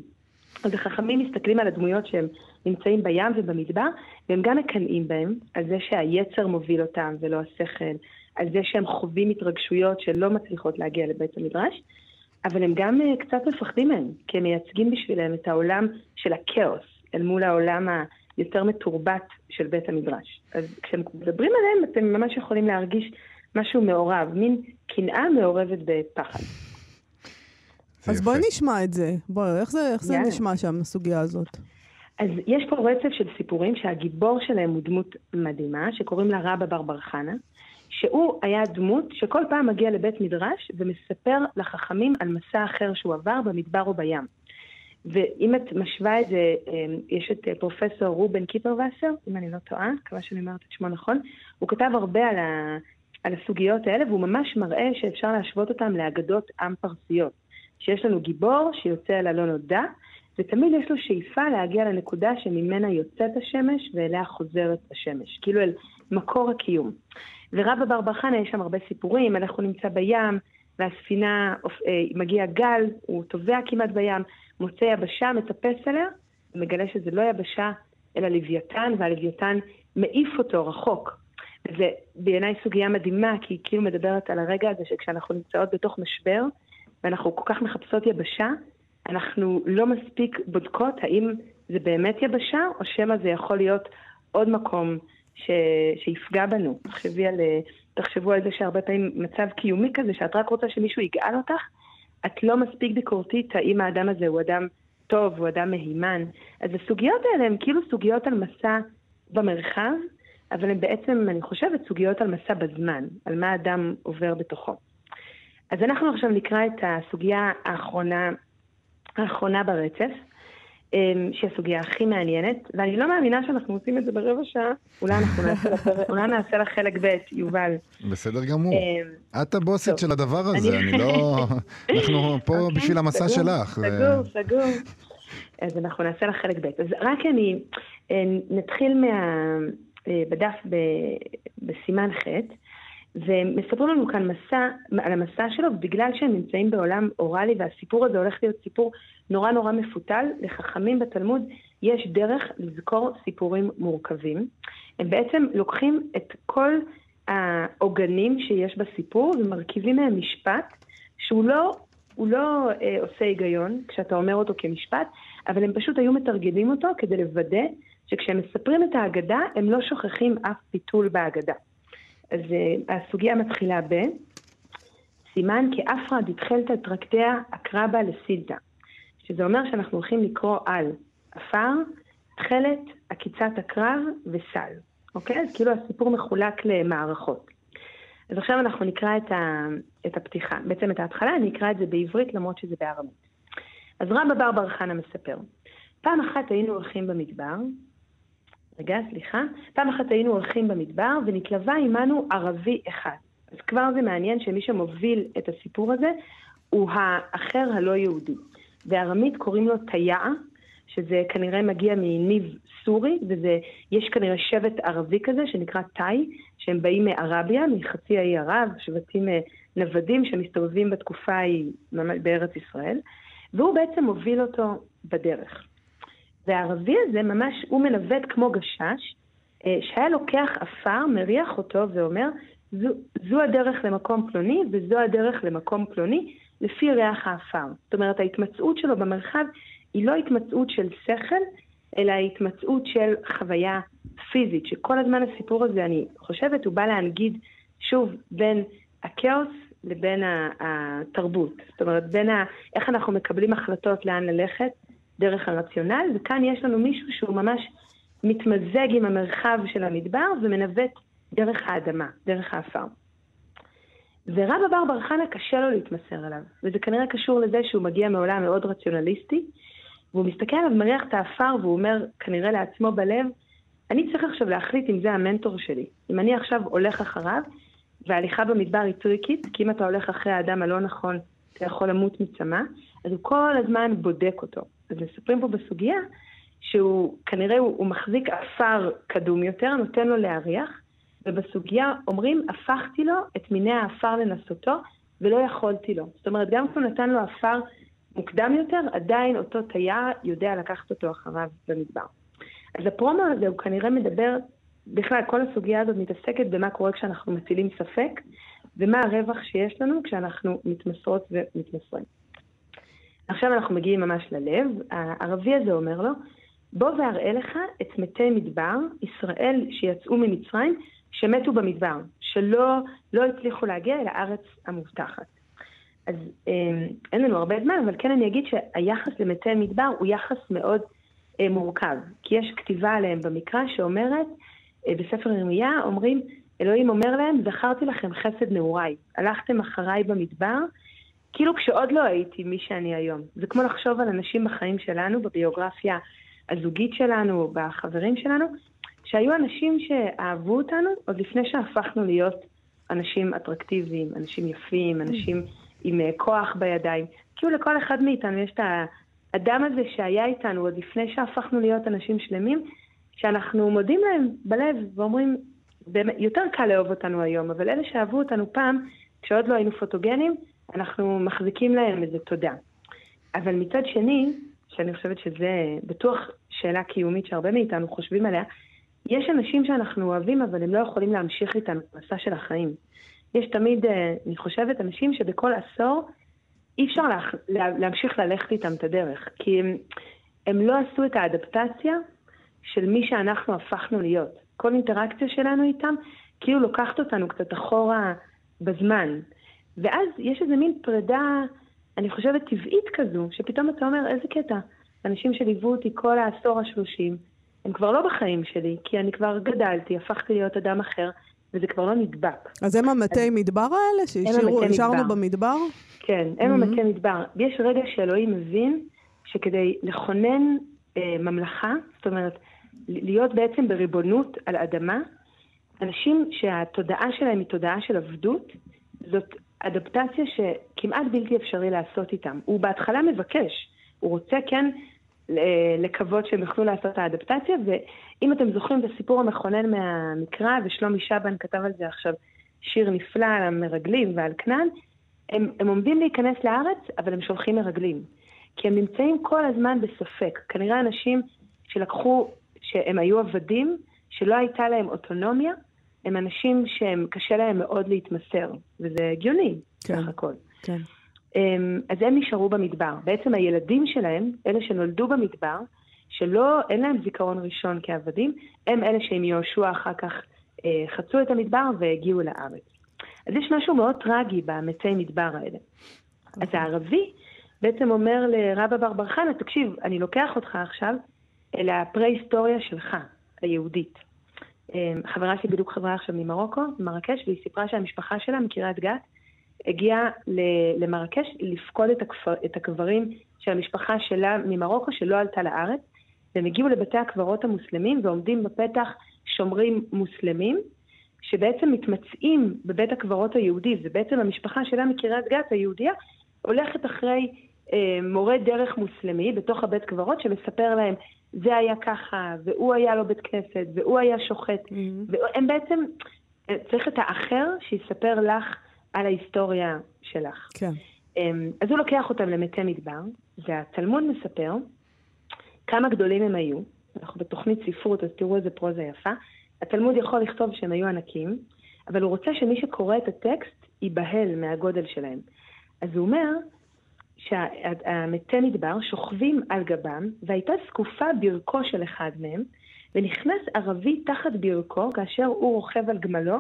אז החכמים מסתכלים על הדמויות שהם נמצאים בים ובמדבר, והם גם מקנאים בהם, על זה שהיצר מוביל אותם ולא השכל, על זה שהם חווים התרגשויות שלא מצליחות להגיע לבית המדרש, אבל הם גם אה, קצת מפחדים מהם, כי הם מייצגים בשבילם את העולם של הכאוס, אל מול העולם היותר מתורבת של בית המדרש. אז כשהם מדברים עליהם, אתם ממש יכולים להרגיש משהו מעורב, מין קנאה מעורבת בפחד. אז יפה. בואי נשמע את זה. בואי, איך זה, איך זה. נשמע שם, הסוגיה הזאת? אז יש פה רצף של סיפורים שהגיבור שלהם הוא דמות מדהימה, שקוראים לה רבא בר בר חנה, שהוא היה דמות שכל פעם מגיע לבית מדרש ומספר לחכמים על מסע אחר שהוא עבר במדבר או בים. ואם את משווה את זה, אה, יש את אה, פרופסור רובן קיפרווסר, אם אני לא טועה, מקווה שאני אומרת את שמו נכון, הוא כתב הרבה על, ה, על הסוגיות האלה, והוא ממש מראה שאפשר להשוות אותם לאגדות עם פרסיות. שיש לנו גיבור שיוצא אל הלא נודע, ותמיד יש לו שאיפה להגיע לנקודה שממנה יוצאת השמש ואליה חוזרת השמש, כאילו אל מקור הקיום. ורבא בר בר חנה יש שם הרבה סיפורים, אנחנו נמצא בים, והספינה, אה, מגיע גל, הוא טובע כמעט בים, מוצא יבשה, מטפס עליה, ומגלה שזה לא יבשה, אלא לוויתן, והלוויתן מעיף אותו רחוק. וזה בעיניי סוגיה מדהימה, כי היא כאילו מדברת על הרגע הזה שכשאנחנו נמצאות בתוך משבר, ואנחנו כל כך מחפשות יבשה, אנחנו לא מספיק בודקות האם זה באמת יבשה, או שמא זה יכול להיות עוד מקום ש... שיפגע בנו. תחשבי על, תחשבו על זה שהרבה פעמים מצב קיומי כזה, שאת רק רוצה שמישהו יגאל אותך, את לא מספיק ביקורתית האם האדם הזה הוא אדם טוב, הוא אדם מהימן. אז הסוגיות האלה הן כאילו סוגיות על מסע במרחב, אבל הן בעצם, אני חושבת, סוגיות על מסע בזמן, על מה האדם עובר בתוכו. אז אנחנו עכשיו נקרא את הסוגיה האחרונה, האחרונה ברצף, שהיא הסוגיה הכי מעניינת, ואני לא מאמינה שאנחנו עושים את זה ברבע שעה, אולי אנחנו נעשה אולי נעשה לה חלק ב', יובל. בסדר גמור. אמ, את הבוסית טוב. של הדבר הזה, אני לא... אנחנו פה אוקיי, בשביל המסע סגור, שלך. ו- סגור, סגור. אז אנחנו נעשה לך חלק ב'. אז רק אני, אה, נתחיל מה... אה, בדף ב, בסימן ח', ומספרים לנו כאן מסע, על המסע שלו, בגלל שהם נמצאים בעולם אוראלי, והסיפור הזה הולך להיות סיפור נורא נורא מפותל, לחכמים בתלמוד יש דרך לזכור סיפורים מורכבים. הם בעצם לוקחים את כל העוגנים שיש בסיפור ומרכיבים מהם משפט שהוא לא, הוא לא אה, עושה היגיון כשאתה אומר אותו כמשפט, אבל הם פשוט היו מתרגמים אותו כדי לוודא שכשהם מספרים את ההגדה, הם לא שוכחים אף ביטול בהגדה. אז uh, הסוגיה מתחילה ב... סימן כאפרא דתחלתא טרקטיה אקרבה לסילתא. שזה אומר שאנחנו הולכים לקרוא על עפר, תכלת, עקיצת הקרב וסל. אוקיי? אז כאילו הסיפור מחולק למערכות. אז עכשיו אנחנו נקרא את, ה, את הפתיחה, בעצם את ההתחלה, אני אקרא את זה בעברית למרות שזה בארמית. אז רבא בר בר חנה מספר, פעם אחת היינו הולכים במדבר, רגע, סליחה, פעם אחת היינו הולכים במדבר ונתלווה עמנו ערבי אחד. אז כבר זה מעניין שמי שמוביל את הסיפור הזה הוא האחר הלא יהודי. בארמית קוראים לו תיאה, שזה כנראה מגיע מניב סורי, ויש כנראה שבט ערבי כזה שנקרא תאי, שהם באים מערביה, מחצי האי ערב, שבטים אה, נוודים שמסתובבים בתקופה ההיא בארץ ישראל, והוא בעצם מוביל אותו בדרך. והערבי הזה ממש, הוא מנווט כמו גשש, אה, שהיה לוקח עפר, מריח אותו ואומר, זו, זו הדרך למקום פלוני וזו הדרך למקום פלוני, לפי ריח העפר. זאת אומרת, ההתמצאות שלו במרחב היא לא התמצאות של שכל, אלא התמצאות של חוויה פיזית, שכל הזמן הסיפור הזה, אני חושבת, הוא בא להנגיד שוב בין הכאוס לבין התרבות. זאת אומרת, בין ה... איך אנחנו מקבלים החלטות לאן ללכת דרך הרציונל, וכאן יש לנו מישהו שהוא ממש מתמזג עם המרחב של המדבר ומנווט דרך האדמה, דרך האפר. ורבא בר בר חנה קשה לו להתמסר אליו, וזה כנראה קשור לזה שהוא מגיע מעולם מאוד רציונליסטי, והוא מסתכל עליו, מריח את האפר, והוא אומר כנראה לעצמו בלב, אני צריך עכשיו להחליט אם זה המנטור שלי. אם אני עכשיו הולך אחריו, וההליכה במדבר היא טריקית, כי אם אתה הולך אחרי האדם הלא נכון, אתה יכול למות מצמא, אז הוא כל הזמן בודק אותו. אז מספרים פה בסוגיה שהוא כנראה הוא, הוא מחזיק עפר קדום יותר, נותן לו להריח, ובסוגיה אומרים, הפכתי לו את מיני העפר לנסותו, ולא יכולתי לו. זאת אומרת, גם כשהוא נתן לו עפר מוקדם יותר, עדיין אותו תייר יודע לקחת אותו אחריו במדבר. אז הפרומו הזה הוא כנראה מדבר, בכלל כל הסוגיה הזאת מתעסקת במה קורה כשאנחנו מצילים ספק, ומה הרווח שיש לנו כשאנחנו מתמסרות ומתמסרים. עכשיו אנחנו מגיעים ממש ללב, הערבי הזה אומר לו, בוא ואראה לך את מתי מדבר, ישראל שיצאו ממצרים, שמתו במדבר, שלא לא הצליחו להגיע אל הארץ המובטחת. אז אה, אין לנו הרבה זמן, אבל כן אני אגיד שהיחס למתי מדבר הוא יחס מאוד אה, מורכב, כי יש כתיבה עליהם במקרא שאומרת, אה, בספר ירמיה אומרים, אלוהים אומר להם, זכרתי לכם חסד נעוריי, הלכתם אחריי במדבר, כאילו כשעוד לא הייתי מי שאני היום. זה כמו לחשוב על אנשים בחיים שלנו, בביוגרפיה הזוגית שלנו, בחברים שלנו, שהיו אנשים שאהבו אותנו עוד לפני שהפכנו להיות אנשים אטרקטיביים, אנשים יפים, אנשים עם uh, כוח בידיים. כאילו לכל אחד מאיתנו יש את האדם הזה שהיה איתנו עוד לפני שהפכנו להיות אנשים שלמים, שאנחנו מודים להם בלב ואומרים, באמת, יותר קל לאהוב אותנו היום, אבל אלה שאהבו אותנו פעם, כשעוד לא היינו פוטוגנים, אנחנו מחזיקים להם איזה תודה. אבל מצד שני, שאני חושבת שזה בטוח שאלה קיומית שהרבה מאיתנו חושבים עליה, יש אנשים שאנחנו אוהבים, אבל הם לא יכולים להמשיך איתנו במסע של החיים. יש תמיד, אה, אני חושבת, אנשים שבכל עשור אי אפשר לה, לה, להמשיך ללכת איתם את הדרך, כי הם, הם לא עשו את האדפטציה של מי שאנחנו הפכנו להיות. כל אינטראקציה שלנו איתם, כאילו לוקחת אותנו קצת אחורה בזמן. ואז יש איזה מין פרידה, אני חושבת, טבעית כזו, שפתאום אתה אומר, איזה קטע. אנשים שליוו אותי כל העשור השלושים, הם כבר לא בחיים שלי, כי אני כבר גדלתי, הפכתי להיות אדם אחר, וזה כבר לא נדבק. אז הם המתי מדבר האלה שהשארנו במדבר? כן, הם mm-hmm. המתי מדבר. יש רגע שאלוהים מבין שכדי לכונן אה, ממלכה, זאת אומרת, להיות בעצם בריבונות על אדמה, אנשים שהתודעה שלהם היא תודעה של עבדות, זאת אדפטציה שכמעט בלתי אפשרי לעשות איתם. הוא בהתחלה מבקש, הוא רוצה כן לקוות שהם יוכלו לעשות את האדפטציה, ואם אתם זוכרים את הסיפור המכונן מהמקרא, ושלומי שבן כתב על זה עכשיו שיר נפלא על המרגלים ועל כנען, הם, הם עומדים להיכנס לארץ, אבל הם שולחים מרגלים. כי הם נמצאים כל הזמן בספק. כנראה אנשים שלקחו, שהם היו עבדים, שלא הייתה להם אוטונומיה, הם אנשים שהם, קשה להם מאוד להתמסר, וזה הגיוני, כן, סך הכל. כן. אמ, אז הם נשארו במדבר. בעצם הילדים שלהם, אלה שנולדו במדבר, שלא, אין להם זיכרון ראשון כעבדים, הם אלה שעם יהושע אחר כך אה, חצו את המדבר והגיעו לארץ. אז יש משהו מאוד טרגי במתי מדבר האלה. אז אוקיי. הערבי בעצם אומר לרבא בר בר חנה, תקשיב, אני לוקח אותך עכשיו אל הפרה-היסטוריה שלך, היהודית. אמ, חברה שלי בדיוק חברה עכשיו ממרוקו, ממרקש, והיא סיפרה שהמשפחה שלה מקריית גת הגיעה למרקש לפקוד את, הכפר, את הקברים של המשפחה שלה ממרוקו שלא עלתה לארץ, והם הגיעו לבתי הקברות המוסלמים ועומדים בפתח שומרים מוסלמים, שבעצם מתמצאים בבית הקברות היהודי, ובעצם המשפחה שלה מקריית גת, היהודייה, הולכת אחרי אה, מורה דרך מוסלמי בתוך הבית קברות שמספר להם זה היה ככה, והוא היה לו בית כנסת, והוא היה שוחט. Mm-hmm. והם בעצם, אה, צריך את האחר שיספר לך על ההיסטוריה שלך. כן. אמ, אז הוא לוקח אותם למתי מדבר, והתלמוד מספר כמה גדולים הם היו. אנחנו בתוכנית ספרות, אז תראו איזה פרוזה יפה. התלמוד יכול לכתוב שהם היו ענקים, אבל הוא רוצה שמי שקורא את הטקסט ייבהל מהגודל שלהם. אז הוא אומר שהמתי מדבר שוכבים על גבם, והייתה זקופה ברכו של אחד מהם, ונכנס ערבי תחת ברכו כאשר הוא רוכב על גמלו,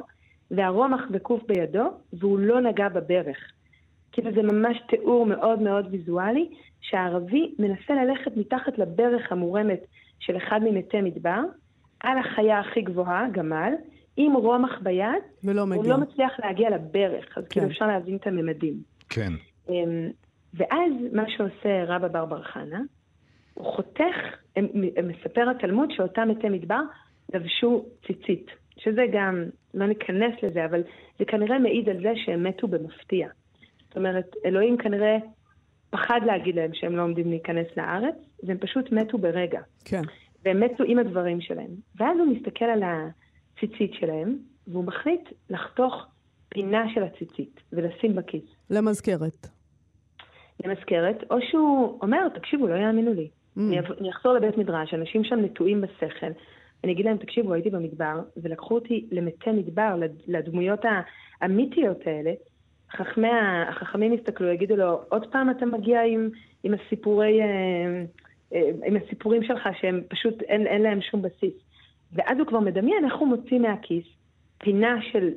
והרומח וקוף בידו, והוא לא נגע בברך. כאילו זה ממש תיאור מאוד מאוד ויזואלי, שהערבי מנסה ללכת מתחת לברך המורמת של אחד ממתי מדבר, על החיה הכי גבוהה, גמל, עם רומח ביד, ולא מגיע. הוא לא מצליח להגיע לברך, אז כאילו כן. כאילו אפשר להבין את הממדים. כן. ואז מה שעושה רבא בר בר חנה, הוא חותך, הם, הם מספר התלמוד שאותם מתי מדבר לבשו ציצית. שזה גם, לא ניכנס לזה, אבל זה כנראה מעיד על זה שהם מתו במפתיע. זאת אומרת, אלוהים כנראה פחד להגיד להם שהם לא עומדים להיכנס לארץ, והם פשוט מתו ברגע. כן. והם מתו עם הדברים שלהם. ואז הוא מסתכל על הציצית שלהם, והוא מחליט לחתוך פינה של הציצית ולשים בכיס. למזכרת. למזכרת, או שהוא אומר, תקשיבו, לא יאמינו לי. Mm. אני אחזור לבית מדרש, אנשים שם נטועים בשכל. אני אגיד להם, תקשיבו, הייתי במדבר, ולקחו אותי למתי מדבר, לדמויות המיתיות האלה. חכמי, החכמים יסתכלו, יגידו לו, עוד פעם אתה מגיע עם, עם הסיפורי, אה, אה, עם הסיפורים שלך, שהם פשוט, אין, אין להם שום בסיס. ואז הוא כבר מדמיין איך הוא מוציא מהכיס פינה של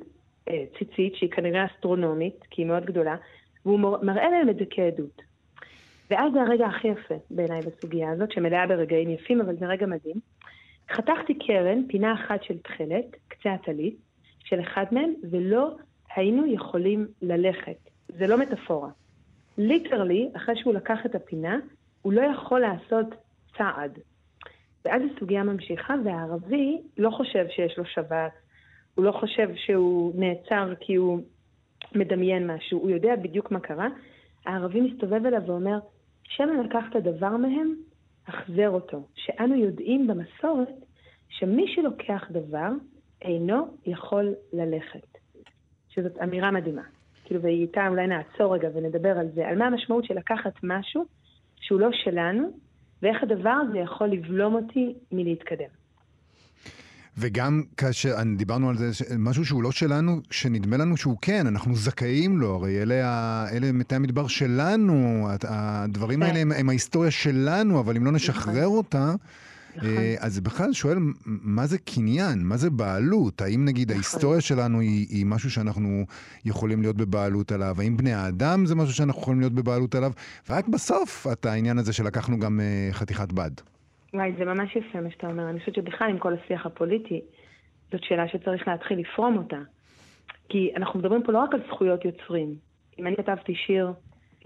אה, ציצית, שהיא כנראה אסטרונומית, כי היא מאוד גדולה, והוא מראה להם את זה כעדות. ואז זה הרגע הכי יפה בעיניי בסוגיה הזאת, שמלאה ברגעים יפים, אבל זה רגע מדהים. חתכתי קרן, פינה אחת של תכלת, קצה הטלית, של אחד מהם, ולא היינו יכולים ללכת. זה לא מטאפורה. ליטרלי, אחרי שהוא לקח את הפינה, הוא לא יכול לעשות צעד. ואז הסוגיה ממשיכה, והערבי לא חושב שיש לו שבת, הוא לא חושב שהוא נעצר כי הוא מדמיין משהו, הוא יודע בדיוק מה קרה. הערבי מסתובב אליו ואומר, שמא לקחת דבר מהם, החזר אותו. שאנו יודעים במסורת שמי שלוקח דבר אינו יכול ללכת. שזאת אמירה מדהימה. כאילו, והיא איתה אולי נעצור רגע ונדבר על זה, על מה המשמעות של לקחת משהו שהוא לא שלנו, ואיך הדבר הזה יכול לבלום אותי מלהתקדם. וגם כאשר, דיברנו על זה, משהו שהוא לא שלנו, שנדמה לנו שהוא כן, אנחנו זכאים לו, הרי אלה, אלה מתי המדבר שלנו, הדברים האלה הם, הם ההיסטוריה שלנו, אבל אם לא נשחרר נכון. אותה, נכון. אה, אז בכלל שואל, מה זה קניין? מה זה בעלות? האם נגיד נכון. ההיסטוריה שלנו היא, היא משהו שאנחנו יכולים להיות בבעלות עליו? האם בני האדם זה משהו שאנחנו יכולים להיות בבעלות עליו? ורק בסוף, את העניין הזה שלקחנו גם אה, חתיכת בד. וואי, זה ממש יפה מה שאתה אומר. אני חושבת שבכלל עם כל השיח הפוליטי, זאת שאלה שצריך להתחיל לפרום אותה. כי אנחנו מדברים פה לא רק על זכויות יוצרים. אם אני כתבתי שיר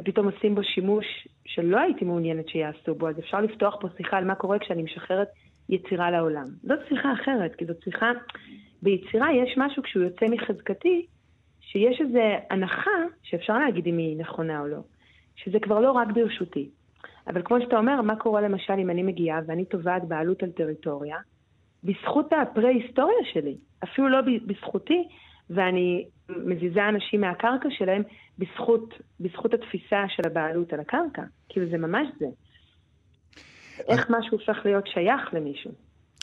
ופתאום עושים בו שימוש שלא הייתי מעוניינת שיעשו בו, אז אפשר לפתוח פה שיחה על מה קורה כשאני משחררת יצירה לעולם. זאת שיחה אחרת, כי זאת שיחה... ביצירה יש משהו כשהוא יוצא מחזקתי, שיש איזו הנחה, שאפשר להגיד אם היא נכונה או לא, שזה כבר לא רק ברשותי. אבל כמו שאתה אומר, מה קורה למשל אם אני מגיעה ואני תובעת בעלות על טריטוריה, בזכות הפרה-היסטוריה שלי, אפילו לא בזכותי, ואני מזיזה אנשים מהקרקע שלהם בזכות, בזכות התפיסה של הבעלות על הקרקע. כאילו זה ממש זה. איך משהו הופך להיות שייך למישהו.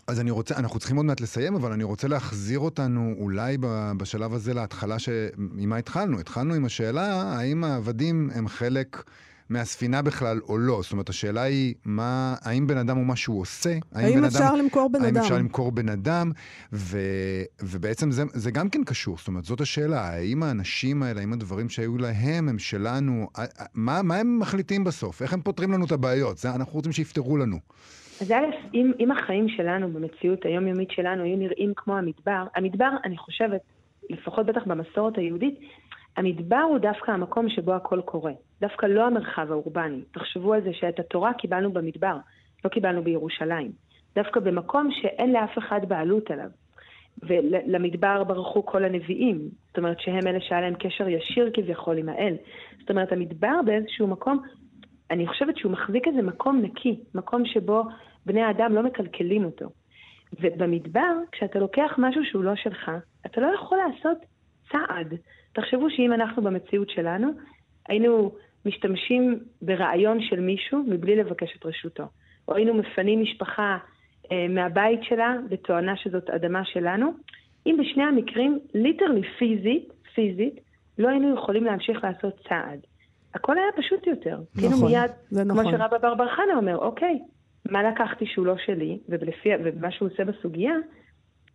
אז אני רוצה, אנחנו צריכים עוד מעט לסיים, אבל אני רוצה להחזיר אותנו אולי בשלב הזה להתחלה ש... עם מה התחלנו? התחלנו עם השאלה האם העבדים הם חלק מהספינה בכלל או לא. זאת אומרת, השאלה היא, מה, האם בן אדם הוא מה שהוא עושה? האם בן אפשר למכור בן האם אדם? אפשר למכור בן אדם? ו, ובעצם זה, זה גם כן קשור, זאת אומרת, זאת השאלה, האם האנשים האלה, האם הדברים שהיו להם הם שלנו, מה, מה הם מחליטים בסוף? איך הם פותרים לנו את הבעיות? זה אנחנו רוצים שיפתרו לנו. אז א', אם, אם החיים שלנו במציאות היומיומית שלנו היו נראים כמו המדבר, המדבר, אני חושבת, לפחות בטח במסורת היהודית, המדבר הוא דווקא המקום שבו הכל קורה. דווקא לא המרחב האורבני. תחשבו על זה שאת התורה קיבלנו במדבר, לא קיבלנו בירושלים. דווקא במקום שאין לאף אחד בעלות עליו. ולמדבר ברחו כל הנביאים, זאת אומרת שהם אלה שהיה להם קשר ישיר כביכול עם האל. זאת אומרת, המדבר באיזשהו מקום, אני חושבת שהוא מחזיק איזה מקום נקי, מקום שבו בני האדם לא מקלקלים אותו. ובמדבר, כשאתה לוקח משהו שהוא לא שלך, אתה לא יכול לעשות צעד. תחשבו שאם אנחנו במציאות שלנו, היינו משתמשים ברעיון של מישהו מבלי לבקש את רשותו. או היינו מפנים משפחה אה, מהבית שלה בתואנה שזאת אדמה שלנו, אם בשני המקרים, ליטרלי פיזית, פיזית, לא היינו יכולים להמשיך לעשות צעד. הכל היה פשוט יותר. כאילו נכון, מיד, זה כמו נכון. שרבא בר בר חנה אומר, אוקיי, מה לקחתי שהוא לא שלי, ולפי, ומה שהוא עושה בסוגיה,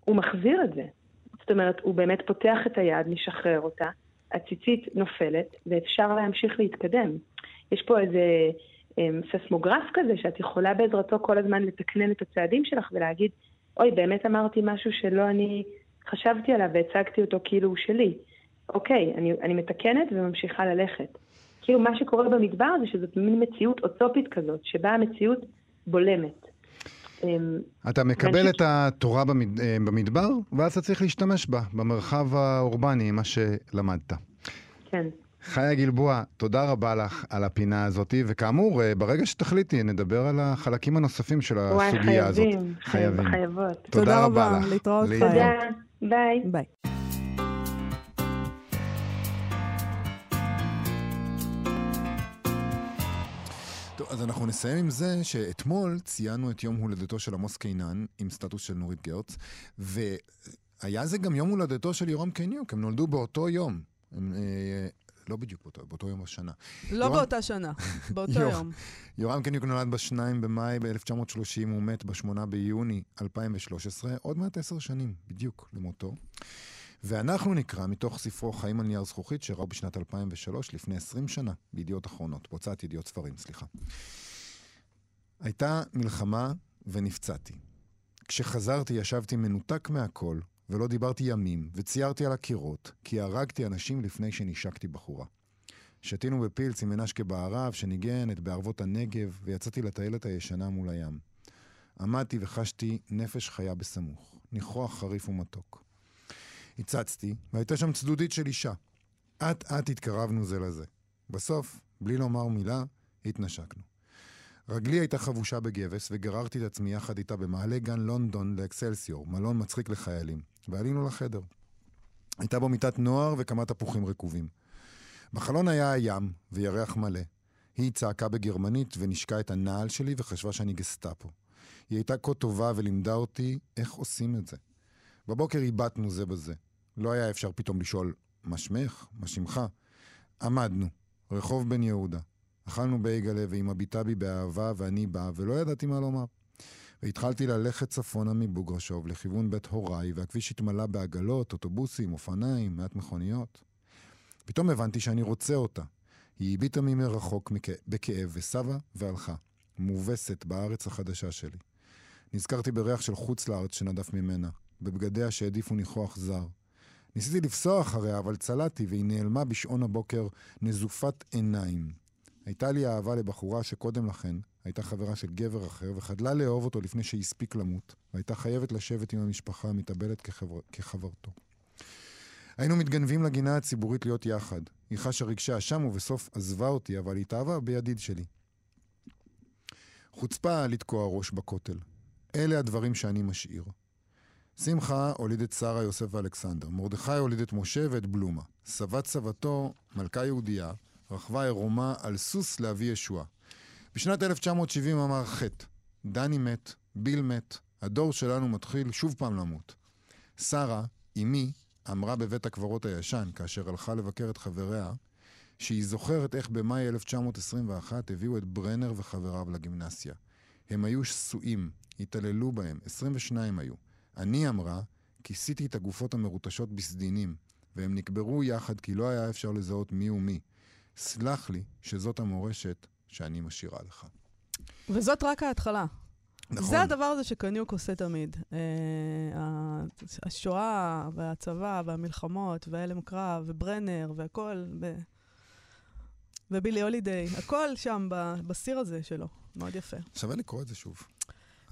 הוא מחזיר את זה. זאת אומרת, הוא באמת פותח את היד, משחרר אותה, הציצית נופלת, ואפשר להמשיך להתקדם. יש פה איזה אמ, ססמוגרף כזה, שאת יכולה בעזרתו כל הזמן לתקנן את הצעדים שלך ולהגיד, אוי, באמת אמרתי משהו שלא אני חשבתי עליו והצגתי אותו כאילו הוא שלי. אוקיי, אני, אני מתקנת וממשיכה ללכת. כאילו מה שקורה במדבר זה שזאת מין מציאות אוטופית כזאת, שבה המציאות בולמת. אמ, אתה מקבל את התורה. אה, במדבר, ואז אתה צריך להשתמש בה, במרחב האורבני, מה שלמדת. כן. חיה גלבוע, תודה רבה לך על הפינה הזאת, וכאמור, אה, ברגע שתחליטי, נדבר על החלקים הנוספים של וואי, הסוגיה הזאת. חייבים, חייבים, חייבות. תודה רבה לך. להתראות, להתראות. חיה. תודה, ביי. ביי. אז אנחנו נסיים עם זה שאתמול ציינו את יום הולדתו של עמוס קינן, עם סטטוס של נורית גרץ, והיה זה גם יום הולדתו של יורם קניוק, הם נולדו באותו יום. הם, אה, לא בדיוק באותו, באותו יום השנה. לא יורם- באותה שנה, באותו יופי. יום. יורם קניוק נולד ב-2 במאי ב-1930, הוא מת ב-8 ביוני 2013, עוד מעט עשר שנים בדיוק למותו. ואנחנו נקרא מתוך ספרו חיים על נייר זכוכית, שראו בשנת 2003, לפני 20 שנה, בידיעות אחרונות, בהוצאת ידיעות ספרים, סליחה. הייתה מלחמה ונפצעתי. כשחזרתי ישבתי מנותק מהכל, ולא דיברתי ימים, וציירתי על הקירות, כי הרגתי אנשים לפני שנשקתי בחורה. שתינו בפילס עם מנשקה בערב שניגנת בערבות הנגב, ויצאתי לטיילת הישנה מול הים. עמדתי וחשתי נפש חיה בסמוך, ניחוח חריף ומתוק. הצצתי, והייתה שם צדודית של אישה. אט אט התקרבנו זה לזה. בסוף, בלי לומר מילה, התנשקנו. רגלי הייתה חבושה בגבס, וגררתי את עצמי יחד איתה במעלה גן לונדון לאקסלסיור, מלון מצחיק לחיילים, ועלינו לחדר. הייתה בו מיטת נוער וכמה תפוחים רקובים. בחלון היה הים וירח מלא. היא צעקה בגרמנית ונשקה את הנעל שלי וחשבה שאני גסטאפו. היא הייתה כה טובה ולימדה אותי איך עושים את זה. בבוקר הבטנו זה בזה. לא היה אפשר פתאום לשאול, מה שמך? מה שמך? עמדנו, רחוב בן יהודה. אכלנו בייגלה והיא מביטה בי באהבה ואני בא, ולא ידעתי מה לומר. והתחלתי ללכת צפונה מבוגרשוב לכיוון בית הוריי, והכביש התמלא בעגלות, אוטובוסים, אופניים, מעט מכוניות. פתאום הבנתי שאני רוצה אותה. היא הביטה ממרחוק. בכאב וסבה והלכה, מובסת בארץ החדשה שלי. נזכרתי בריח של חוץ לארץ שנדף ממנה, בבגדיה שהעדיפו ניחוח זר. ניסיתי לפסוע אחריה, אבל צלעתי, והיא נעלמה בשעון הבוקר נזופת עיניים. הייתה לי אהבה לבחורה שקודם לכן הייתה חברה של גבר אחר, וחדלה לאהוב אותו לפני שהספיק למות, והייתה חייבת לשבת עם המשפחה המתאבלת כחבר... כחברתו. היינו מתגנבים לגינה הציבורית להיות יחד. היא חשה רגשי אשם ובסוף עזבה אותי, אבל התאהבה בידיד שלי. חוצפה לתקוע ראש בכותל. אלה הדברים שאני משאיר. שמחה הוליד את שרה, יוסף ואלכסנדר. מרדכי הוליד את משה ואת בלומה. סבת סבתו, מלכה יהודייה, רכבה עירומה על סוס להביא ישועה. בשנת 1970 אמר חטא. דני מת, ביל מת, הדור שלנו מתחיל שוב פעם למות. שרה, אמי, אמרה בבית הקברות הישן, כאשר הלכה לבקר את חבריה, שהיא זוכרת איך במאי 1921 הביאו את ברנר וחבריו לגימנסיה. הם היו שסועים, התעללו בהם, 22 היו. אני אמרה, כיסיתי את הגופות המרוטשות בסדינים, והם נקברו יחד כי לא היה אפשר לזהות מי ומי. סלח לי שזאת המורשת שאני משאירה לך. וזאת רק ההתחלה. נכון. זה הדבר הזה שקניוק עושה תמיד. אה, השואה והצבא והמלחמות והלם קרב וברנר והכל, ב... ובילי הולידיי, הכל שם ב- בסיר הזה שלו. מאוד יפה. שווה לקרוא את זה שוב.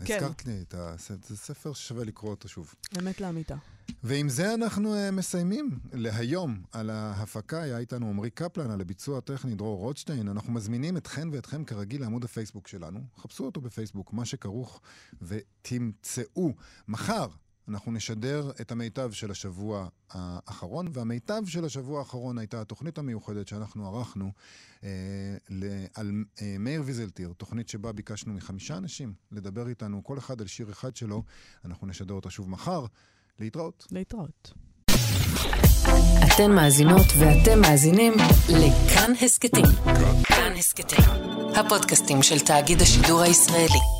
כן. הזכרת לי את הספר, זה ספר ששווה לקרוא אותו שוב. אמת לאמיתה. ועם זה אנחנו uh, מסיימים להיום. על ההפקה היה איתנו עמרי קפלן, על הביצוע הטכני דרור רוטשטיין. אנחנו מזמינים אתכן ואתכם כרגיל לעמוד הפייסבוק שלנו. חפשו אותו בפייסבוק, מה שכרוך, ותמצאו. מחר אנחנו נשדר את המיטב של השבוע האחרון, והמיטב של השבוע האחרון הייתה התוכנית המיוחדת שאנחנו ערכנו אה, ל- על אה, מאיר ויזלטיר, תוכנית שבה ביקשנו מחמישה אנשים לדבר איתנו, כל אחד על שיר אחד שלו. אנחנו נשדר אותה שוב מחר. להתראות. להתראות. אתן מאזינות ואתם מאזינים לכאן הסכתים. כאן הסכתים, הפודקאסטים של תאגיד השידור הישראלי.